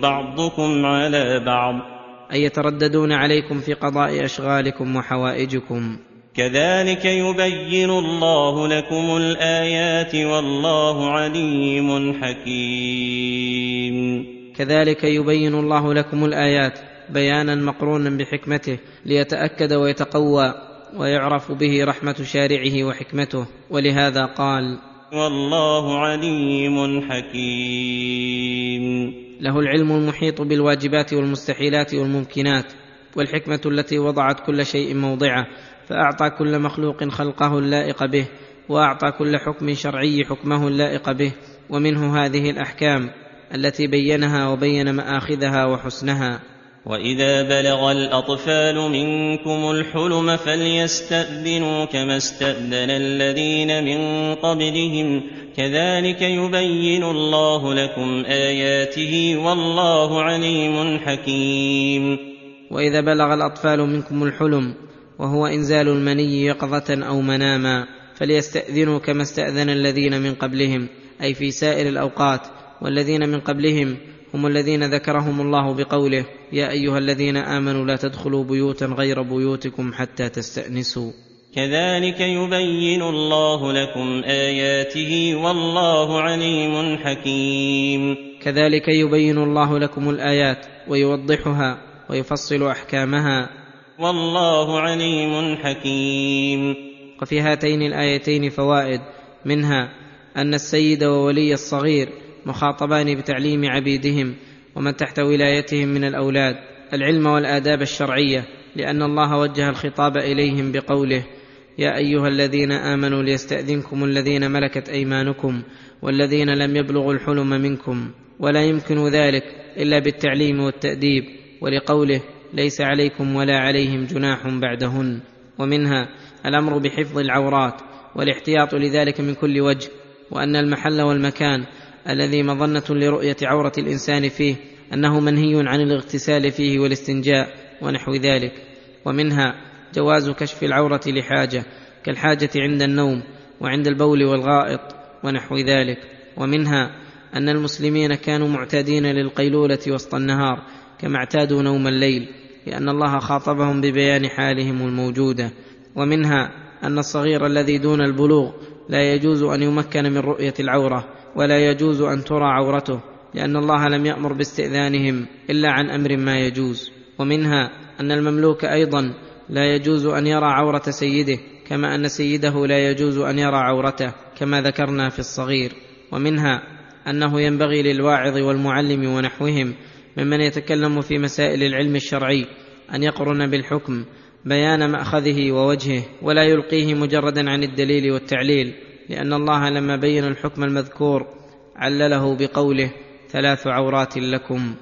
بعضكم على بعض. أي يترددون عليكم في قضاء أشغالكم وحوائجكم. كذلك يبين الله لكم الآيات والله عليم حكيم. كذلك يبين الله لكم الآيات بيانا مقرونا بحكمته ليتأكد ويتقوى ويعرف به رحمة شارعه وحكمته. ولهذا قال والله عليم حكيم. له العلم المحيط بالواجبات والمستحيلات والممكنات والحكمة التي وضعت كل شيء موضعه فأعطى كل مخلوق خلقه اللائق به وأعطى كل حكم شرعي حكمه اللائق به ومنه هذه الأحكام التي بينها وبين مآخذها وحسنها. وإذا بلغ الأطفال منكم الحلم فليستأذنوا كما استأذن الذين من قبلهم. كذلك يبين الله لكم آياته والله عليم حكيم. وإذا بلغ الأطفال منكم الحلم وهو إنزال المني يقظة أو مناما فليستأذنوا كما استأذن الذين من قبلهم أي في سائر الأوقات. والذين من قبلهم هم الذين ذكرهم الله بقوله يا أيها الذين آمنوا لا تدخلوا بيوتا غير بيوتكم حتى تستأنسوا. كذلك يبين الله لكم آياته والله عليم حكيم. كذلك يبين الله لكم الآيات ويوضحها ويفصل أحكامها والله عليم حكيم. وفي هاتين الآيتين فوائد. منها أن السيد وولي الصغير مخاطبان بتعليم عبيدهم ومن تحت ولايتهم من الأولاد. العلم والآداب الشرعية لأن الله وجه الخطاب إليهم بقوله يا أيها الذين آمنوا ليستأذنكم الذين ملكت أيمانكم والذين لم يبلغوا الحلم منكم. ولا يمكن ذلك إلا بالتعليم والتأديب ولقوله ليس عليكم ولا عليهم جناح بعدهن. ومنها الأمر بحفظ العورات والاحتياط لذلك من كل وجه وأن المحل والمكان الذي مظنة لرؤية عورة الإنسان فيه أنه منهي عن الاغتسال فيه والاستنجاء ونحو ذلك. ومنها جواز كشف العورة لحاجة كالحاجة عند النوم وعند البول والغائط ونحو ذلك. ومنها أن المسلمين كانوا معتادين للقيلولة وسط النهار كما اعتادوا نوم الليل. لأن الله خاطبهم ببيان حالهم الموجودة ومنها أن الصغير الذي دون البلوغ لا يجوز أن يمكن من رؤية العورة ولا يجوز أن ترى عورته لأن الله لم يأمر باستئذانهم إلا عن أمر ما يجوز. ومنها أن المملوك أيضا لا يجوز أن يرى عورة سيده كما أن سيده لا يجوز أن يرى عورته كما ذكرنا في الصغير. ومنها أنه ينبغي للواعظ والمعلم ونحوهم ممن يتكلم في مسائل العلم الشرعي أن يقرن بالحكم بيان مأخذه ووجهه ولا يلقيه مجردا عن الدليل والتعليل لأن الله لما بين الحكم المذكور علله بقوله ثلاث عورات لكم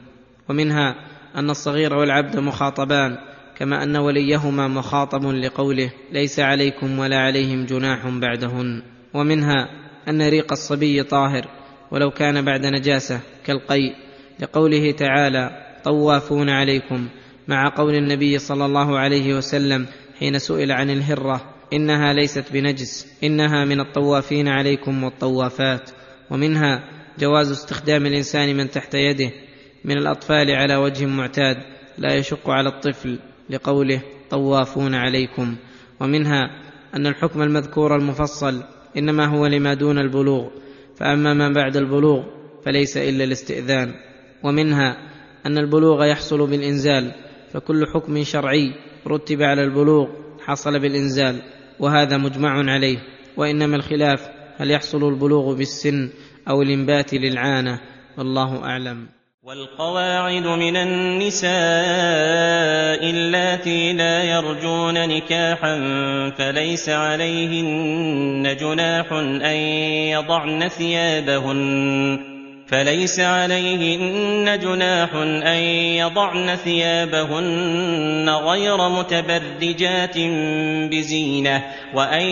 ومنها أن الصغير والعبد مخاطبان كما أن وليهما مخاطب لقوله ليس عليكم ولا عليهم جناح بعدهن ومنها أن ريق الصبي طاهر ولو كان بعد نجاسة كالقيء. لقوله تعالى طوافون عليكم مع قول النبي صلى الله عليه وسلم حين سئل عن الهرة إنها ليست بنجس إنها من الطوافين عليكم والطوافات. ومنها جواز استخدام الإنسان من تحت يده من الأطفال على وجه معتاد لا يشق على الطفل لقوله طوافون عليكم. ومنها أن الحكم المذكور المفصل إنما هو لما دون البلوغ فأما ما بعد البلوغ فليس إلا الاستئذان. ومنها أن البلوغ يحصل بالإنزال فكل حكم شرعي رتب على البلوغ حصل بالإنزال وهذا مجمع عليه. وإنما الخلاف هل يحصل البلوغ بالسن أو الإنبات للعانة؟ والله أعلم. والقواعد من النساء اللاتي لا يرجون نكاحا فليس عليهن جناح أن يضعن ثيابهن. فليس عليهن جناح أن يضعن ثيابهن غير متبرجات بزينة وأن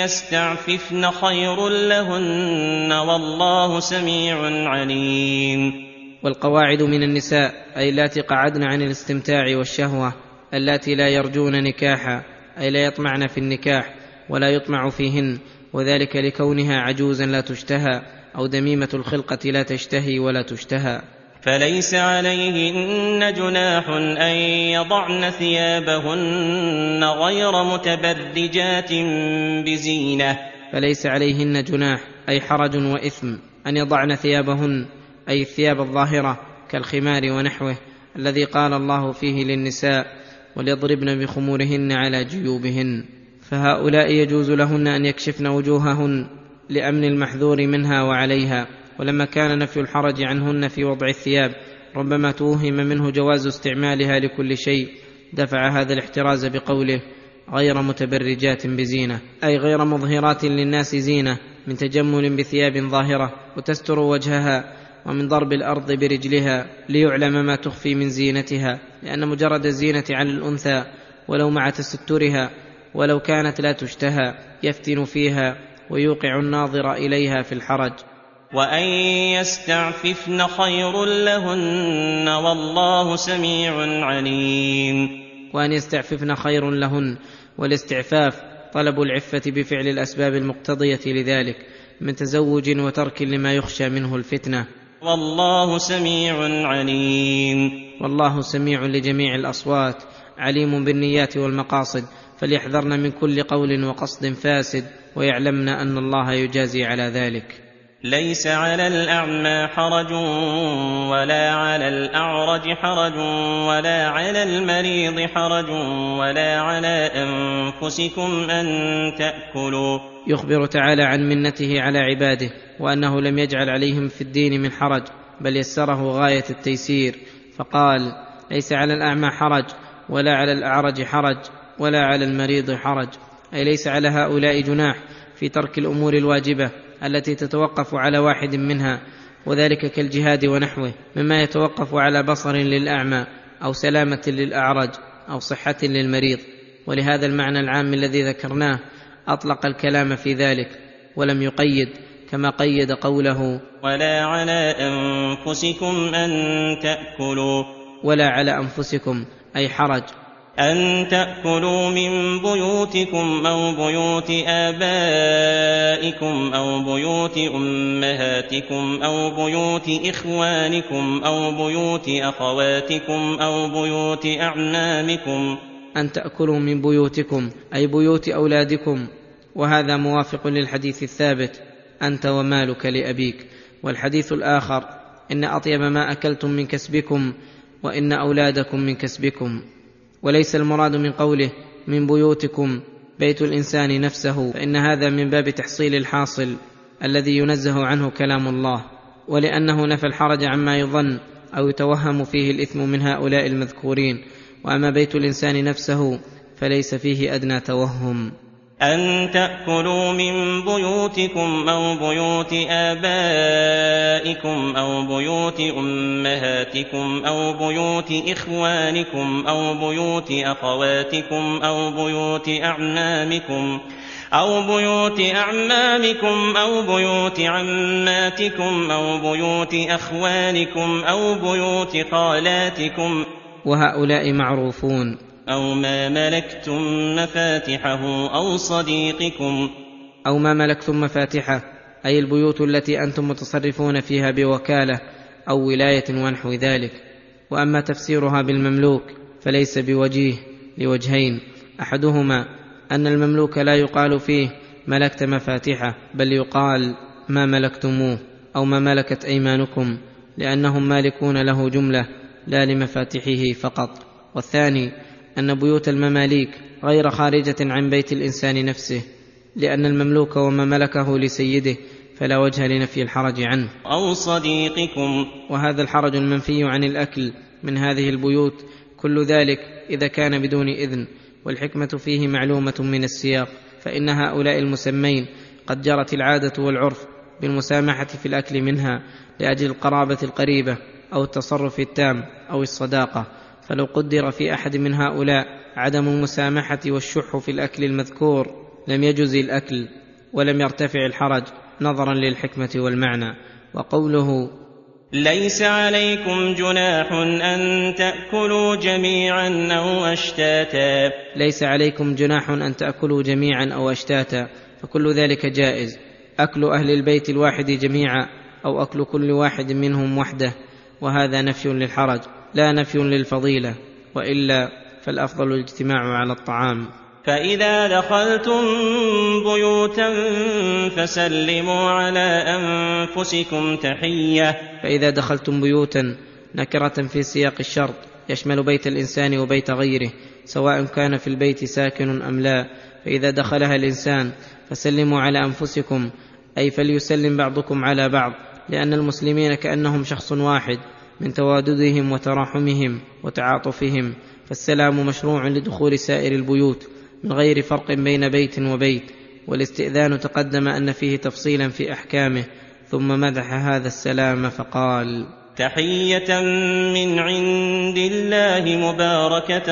يستعففن خير لهن والله سميع عليم. والقواعد من النساء أي اللاتي قعدن عن الاستمتاع والشهوة اللاتي لا يرجون نكاحا أي لا يطمعن في النكاح ولا يطمع فيهن وذلك لكونها عجوزا لا تشتهى. أو دميمة الخلقة لا تشتهي ولا تشتهى. فليس عليهن جناح أن يضعن ثيابهن غير متبرجات بزينة. فليس عليهن جناح أي حرج وإثم أن يضعن ثيابهن أي الثياب الظاهرة كالخمار ونحوه الذي قال الله فيه للنساء وليضربن بخمورهن على جيوبهن فهؤلاء يجوز لهن أن يكشفن وجوههن. لأمن المحذور منها وعليها ولما كان نفي الحرج عنهن في وضع الثياب ربما توهم منه جواز استعمالها لكل شيء دفع هذا الاحتراز بقوله غير متبرجات بزينة أي غير مظهرات للناس زينة من تجمل بثياب ظاهرة وتستر وجهها ومن ضرب الأرض برجلها ليعلم ما تخفي من زينتها لأن مجرد الزينة على الأنثى ولو مع تسترها ولو كانت لا تشتهى يفتن فيها ويوقع الناظر إليها في الحرج. وأن يستعففن خير لهن والله سميع عليم. وأن يستعففن خير لهن. والاستعفاف طلب العفة بفعل الأسباب المقتضية لذلك من تزوج وترك لما يخشى منه الفتنة. والله سميع عليم. والله سميع لجميع الأصوات عليم بالنيات والمقاصد فليحذرن من كل قول وقصد فاسد. ويعلمن أن الله يجازي على ذلك. ليس على الأعمى حرج ولا على الأعرج حرج ولا على المريض حرج ولا على أنفسكم أن تأكلوا. يخبر تعالى عن منته على عباده وأنه لم يجعل عليهم في الدين من حرج بل يسره غاية التيسير. فقال ليس على الأعمى حرج ولا على الأعرج حرج ولا على المريض حرج. أي ليس على هؤلاء جناح في ترك الأمور الواجبة التي تتوقف على واحد منها وذلك كالجهاد ونحوه مما يتوقف على بصر للأعمى أو سلامة للأعرج أو صحة للمريض. ولهذا المعنى العام الذي ذكرناه أطلق الكلام في ذلك ولم يقيد كما قيد قوله ولا على أنفسكم أن تأكلوا. ولا على أنفسكم أي حرج. أن تأكلوا من بيوتكم أو بيوت آبائكم أو بيوت أمهاتكم أو بيوت إخوانكم أو بيوت أخواتكم أو بيوت أعمامكم. أن تأكلوا من بيوتكم أي بيوت أولادكم. وهذا موافق للحديث الثابت. أنت ومالك لأبيك. والحديث الآخر إن أطيب ما أكلتم من كسبكم وإن أولادكم من كسبكم. وليس المراد من قوله من بيوتكم بيت الإنسان نفسه فإن هذا من باب تحصيل الحاصل الذي ينزه عنه كلام الله ولأنه نفى الحرج عما يظن أو يتوهم فيه الإثم من هؤلاء المذكورين وأما بيت الإنسان نفسه فليس فيه أدنى توهم. أن تأكلوا من بيوتكم أو بيوت آبائكم أو بيوت أمهاتكم أو بيوت إخوانكم أو بيوت أخواتكم أو بيوت أعمامكم أو بيوت أعمامكم أو بيوت عماتكم أو بيوت أخوانكم أو بيوت خالاتكم وهؤلاء معروفون. أو ما ملكتم مفاتحه أو صديقكم أو ما ملكتم مفاتحه أي البيوت التي أنتم متصرفون فيها بوكالة أو ولاية ونحو ذلك. وأما تفسيرها بالمملوك فليس بوجيه لوجهين. أحدهما أن المملوك لا يقال فيه ملكت مفاتحه بل يقال ما ملكتموه أو ما ملكت أيمانكم لأنهم مالكون له جملة لا لمفاتحه فقط. والثاني أن بيوت المماليك غير خارجة عن بيت الإنسان نفسه لأن المملوك وما ملكه لسيده فلا وجه لنفي الحرج عنه. أو صديقكم. وهذا الحرج المنفي عن الأكل من هذه البيوت كل ذلك إذا كان بدون إذن. والحكمة فيه معلومة من السياق فإن هؤلاء المسمين قد جرت العادة والعرف بالمسامحة في الأكل منها لأجل القرابة القريبة أو التصرف التام أو الصداقة. فلو قدر في أحد من هؤلاء عدم المسامحة والشح في الأكل المذكور لم يجز الأكل ولم يرتفع الحرج نظرا للحكمة والمعنى. وقوله ليس عليكم جناح أن تأكلوا جميعا أو أشتاتا. ليس عليكم جناح أن تأكلوا جميعا أو أشتاتا فكل ذلك جائز. أكل أهل البيت الواحد جميعا أو أكل كل واحد منهم وحده وهذا نفي للحرج. لا نفي للفضيلة وإلا فالأفضل الاجتماع على الطعام. فإذا دخلتم بيوتا فسلموا على أنفسكم تحية. فإذا دخلتم بيوتا نكرة في سياق الشرط يشمل بيت الإنسان وبيت غيره سواء كان في البيت ساكن أم لا. فإذا دخلها الإنسان فسلموا على أنفسكم أي فليسلم بعضكم على بعض لأن المسلمين كأنهم شخص واحد. من تواددهم وتراحمهم وتعاطفهم فالسلام مشروع لدخول سائر البيوت من غير فرق بين بيت وبيت والاستئذان تقدم أن فيه تفصيلا في أحكامه ثم مدح هذا السلام فقال تحية من عند الله مباركة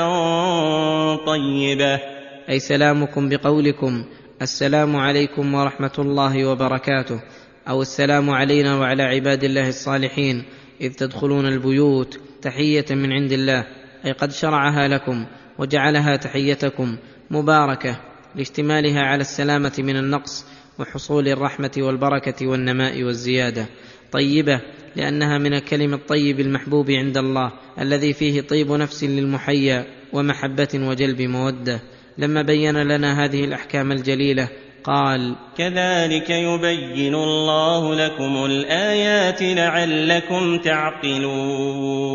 طيبة. أي سلامكم بقولكم السلام عليكم ورحمة الله وبركاته أو السلام علينا وعلى عباد الله الصالحين إذ تدخلون البيوت تحية من عند الله أي قد شرعها لكم وجعلها تحيتكم مباركة لاشتمالها على السلامة من النقص وحصول الرحمة والبركة والنماء والزيادة. طيبة لأنها من الكلم الطيب المحبوب عند الله الذي فيه طيب نفس للمحيا ومحبة وجلب مودة. لما بين لنا هذه الأحكام الجليلة قال كذلك يبين الله لكم الآيات لعلكم تعقلون.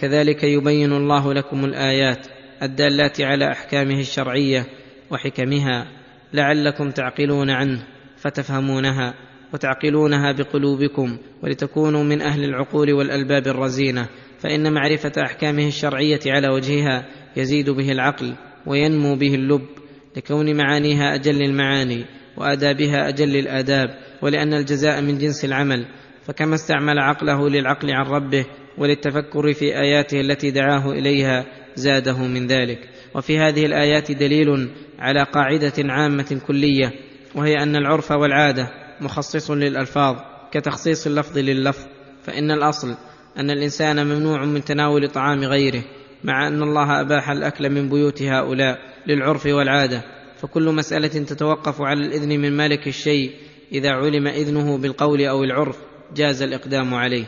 كذلك يبين الله لكم الآيات الدالات على أحكامه الشرعية وحكمها لعلكم تعقلون عنه فتفهمونها وتعقلونها بقلوبكم ولتكونوا من أهل العقول والألباب الرزينة. فإن معرفة أحكامه الشرعية على وجهها يزيد به العقل وينمو به اللب لكون معانيها أجل المعاني وآدابها أجل الاداب ولأن الجزاء من جنس العمل. فكما استعمل عقله للعقل عن ربه وللتفكر في آياته التي دعاه إليها زاده من ذلك. وفي هذه الآيات دليل على قاعدة عامة كلية وهي أن العرف والعادة مخصص للألفاظ كتخصيص اللفظ لللفظ. فإن الأصل أن الإنسان ممنوع من تناول طعام غيره مع أن الله أباح الأكل من بيوت هؤلاء. للعرف والعادة فكل مسألة تتوقف على الإذن من مالك الشيء إذا علم إذنه بالقول أو العرف جاز الإقدام عليه.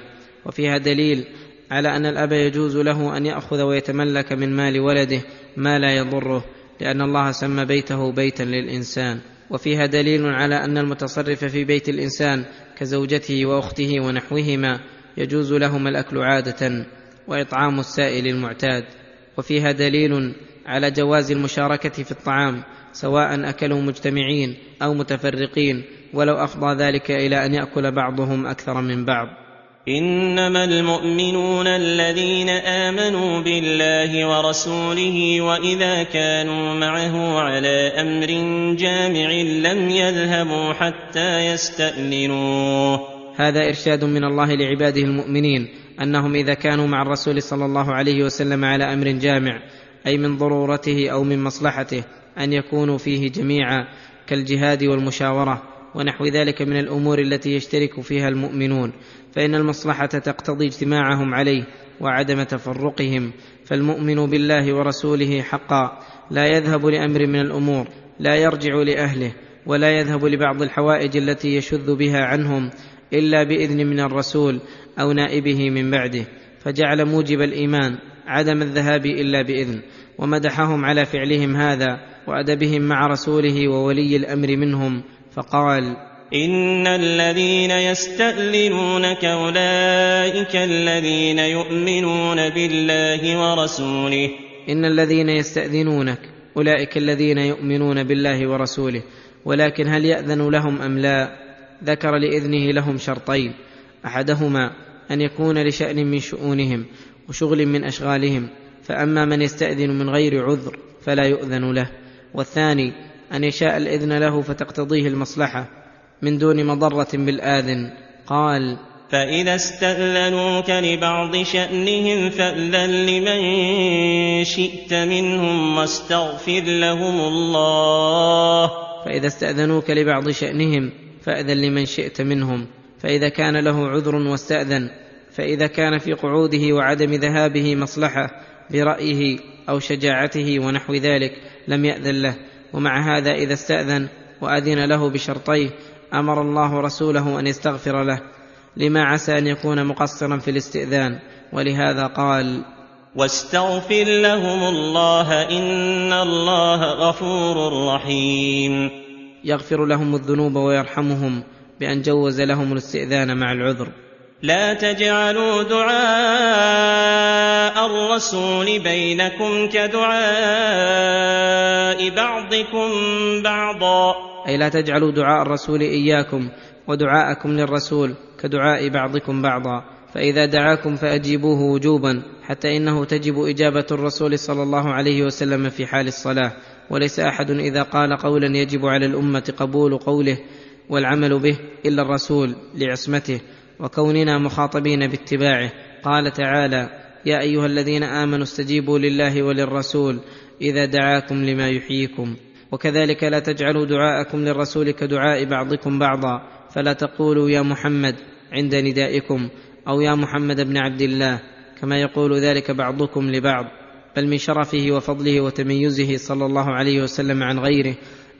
وفيها دليل على أن الأب يجوز له أن يأخذ ويتملك من مال ولده ما لا يضره لأن الله سمى بيته بيتا للإنسان. وفيها دليل على أن المتصرف في بيت الإنسان كزوجته وأخته ونحوهما يجوز لهما الأكل عادة وإطعام السائل المعتاد. وفيها دليل على جواز المشاركة في الطعام سواء أكلوا مجتمعين أو متفرقين ولو أفضى ذلك إلى أن يأكل بعضهم أكثر من بعض. إنما المؤمنون الذين آمنوا بالله ورسوله وإذا كانوا معه على أمر جامع لم يذهبوا حتى يستامنوه هذا إرشاد من الله لعباده المؤمنين أنهم إذا كانوا مع الرسول صلى الله عليه وسلم على أمر جامع أي من ضرورته أو من مصلحته أن يكونوا فيه جميعا كالجهاد والمشاورة ونحو ذلك من الأمور التي يشترك فيها المؤمنون. فإن المصلحة تقتضي اجتماعهم عليه وعدم تفرقهم. فالمؤمن بالله ورسوله حقا. لا يذهب لأمر من الأمور لا يرجع لأهله ولا يذهب لبعض الحوائج التي يشذ بها عنهم إلا بإذن من الرسول أو نائبه من بعده. فجعل موجب الإيمان عدم الذهاب إلا بإذن ومدحهم على فعلهم هذا وأدبهم مع رسوله وولي الأمر منهم فقال إن الذين يستأذنونك أولئك الذين يؤمنون بالله ورسوله. إن الذين يستأذنونك أولئك الذين يؤمنون بالله ورسوله ولكن هل يأذن لهم أم لا؟ ذكر لإذنه لهم شرطين أحدهما أن يكون لشأن من شؤونهم وشغل من أشغالهم فأما من يستأذن من غير عذر فلا يؤذن له. والثاني أن يشاء الإذن له فتقتضيه المصلحة من دون مضرة بالآذن. قال فإذا استأذنوك لبعض شأنهم فأذن لمن شئت منهم واستغفر لهم الله. فإذا استأذنوك لبعض شأنهم فأذن لمن شئت منهم. فإذا كان له عذر واستأذن فإذا كان في قعوده وعدم ذهابه مصلحة برأيه أو شجاعته ونحو ذلك لم يأذن له ومع هذا إذا استأذن وأذن له بشرطيه أمر الله رسوله أن يستغفر له لما عسى أن يكون مقصرا في الاستئذان ولهذا قال واستغفر لهم الله إن الله غفور رحيم. يغفر لهم الذنوب ويرحمهم بأن جوز لهم الاستئذان مع العذر. لا تجعلوا دعاء الرسول بينكم كدعاء بعضكم بعضا. أي لا تجعلوا دعاء الرسول إياكم ودعاءكم للرسول كدعاء بعضكم بعضا. فإذا دعاكم فأجيبوه وجوبا حتى إنه تجب إجابة الرسول صلى الله عليه وسلم في حال الصلاة. وليس أحد إذا قال قولا يجب على الأمة قبول قوله والعمل به إلا الرسول لعصمته. وكوننا مخاطبين باتباعه. قال تعالى يا أيها الذين آمنوا استجيبوا لله وللرسول إذا دعاكم لما يحييكم. وكذلك لا تجعلوا دعاءكم للرسول كدعاء بعضكم بعضا. فلا تقولوا يا محمد عند ندائكم أو يا محمد بن عبد الله كما يقول ذلك بعضكم لبعض. بل من شرفه وفضله وتميزه صلى الله عليه وسلم عن غيره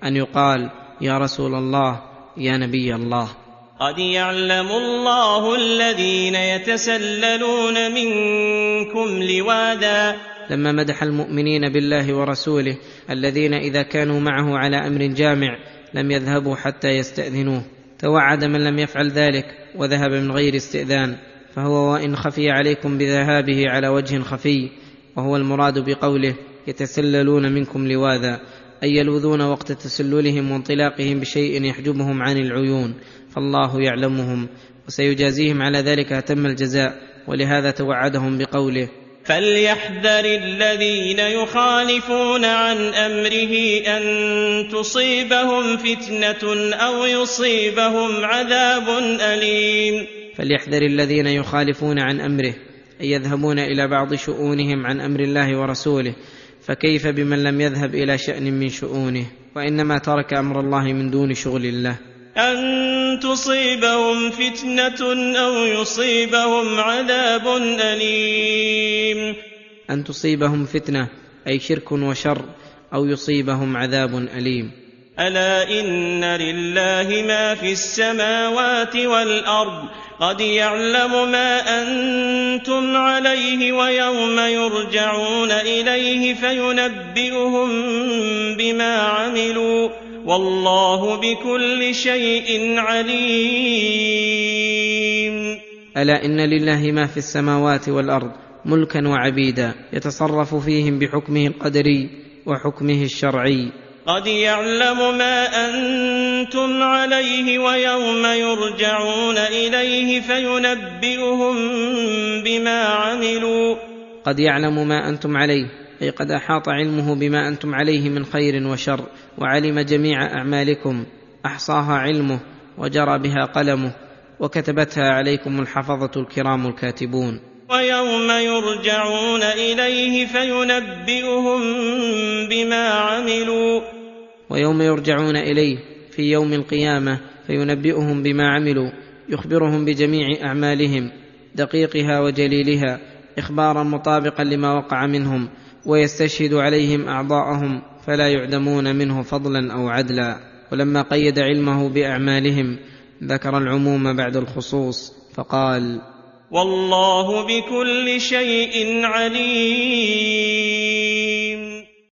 أن يقال يا رسول الله يا نبي الله. قد يعلم الله الذين يتسللون منكم لوادا. لما مدح المؤمنين بالله ورسوله الذين إذا كانوا معه على أمر جامع لم يذهبوا حتى يستأذنوه. توعد من لم يفعل ذلك وذهب من غير استئذان. فهو وإن خفي عليكم بذهابه على وجه خفي وهو المراد بقوله يتسللون منكم لواذا أي يلوذون وقت تسللهم وانطلاقهم بشيء يحجبهم عن العيون. فالله يعلمهم وسيجازيهم على ذلك أتم الجزاء ولهذا توعدهم بقوله فليحذر الذين يخالفون عن أمره أن تصيبهم فتنة أو يصيبهم عذاب أليم. فليحذر الذين يخالفون عن أمره أن يذهبون إلى بعض شؤونهم عن أمر الله ورسوله فكيف بمن لم يذهب إلى شأن من شؤونه؟ وإنما ترك أمر الله من دون شغل الله. أن تصيبهم فتنة أو يصيبهم عذاب أليم. أن تصيبهم فتنة أي شرك وشر أو يصيبهم عذاب أليم. ألا إن لله ما في السماوات والأرض. قد يعلم ما أنتم عليه ويوم يرجعون إليه فينبئهم بما عملوا. والله بكل شيء عليم. ألا إن لله ما في السماوات والأرض ملكا وعبيدا يتصرف فيهم بحكمه القدري وحكمه الشرعي. قد يعلم ما أنتم عليه ويوم يرجعون إليه فينبئهم بما عملوا. قد يعلم ما أنتم عليه اي قد أحاط علمه بما أنتم عليه من خير وشر وعلم جميع أعمالكم أحصاها علمه وجرى بها قلمه وكتبتها عليكم الحفظة الكرام الكاتبون. ويوم يرجعون إليه فينبئهم بما عملوا. ويوم يرجعون إليه في يوم القيامة فينبئهم بما عملوا يخبرهم بجميع أعمالهم دقيقها وجليلها إخبارا مطابقا لما وقع منهم ويستشهد عليهم أعضاءهم فلا يعدمون منه فضلا أو عدلا. ولما قيد علمه بأعمالهم ذكر العموم بعد الخصوص فقال والله بكل شيء عليم.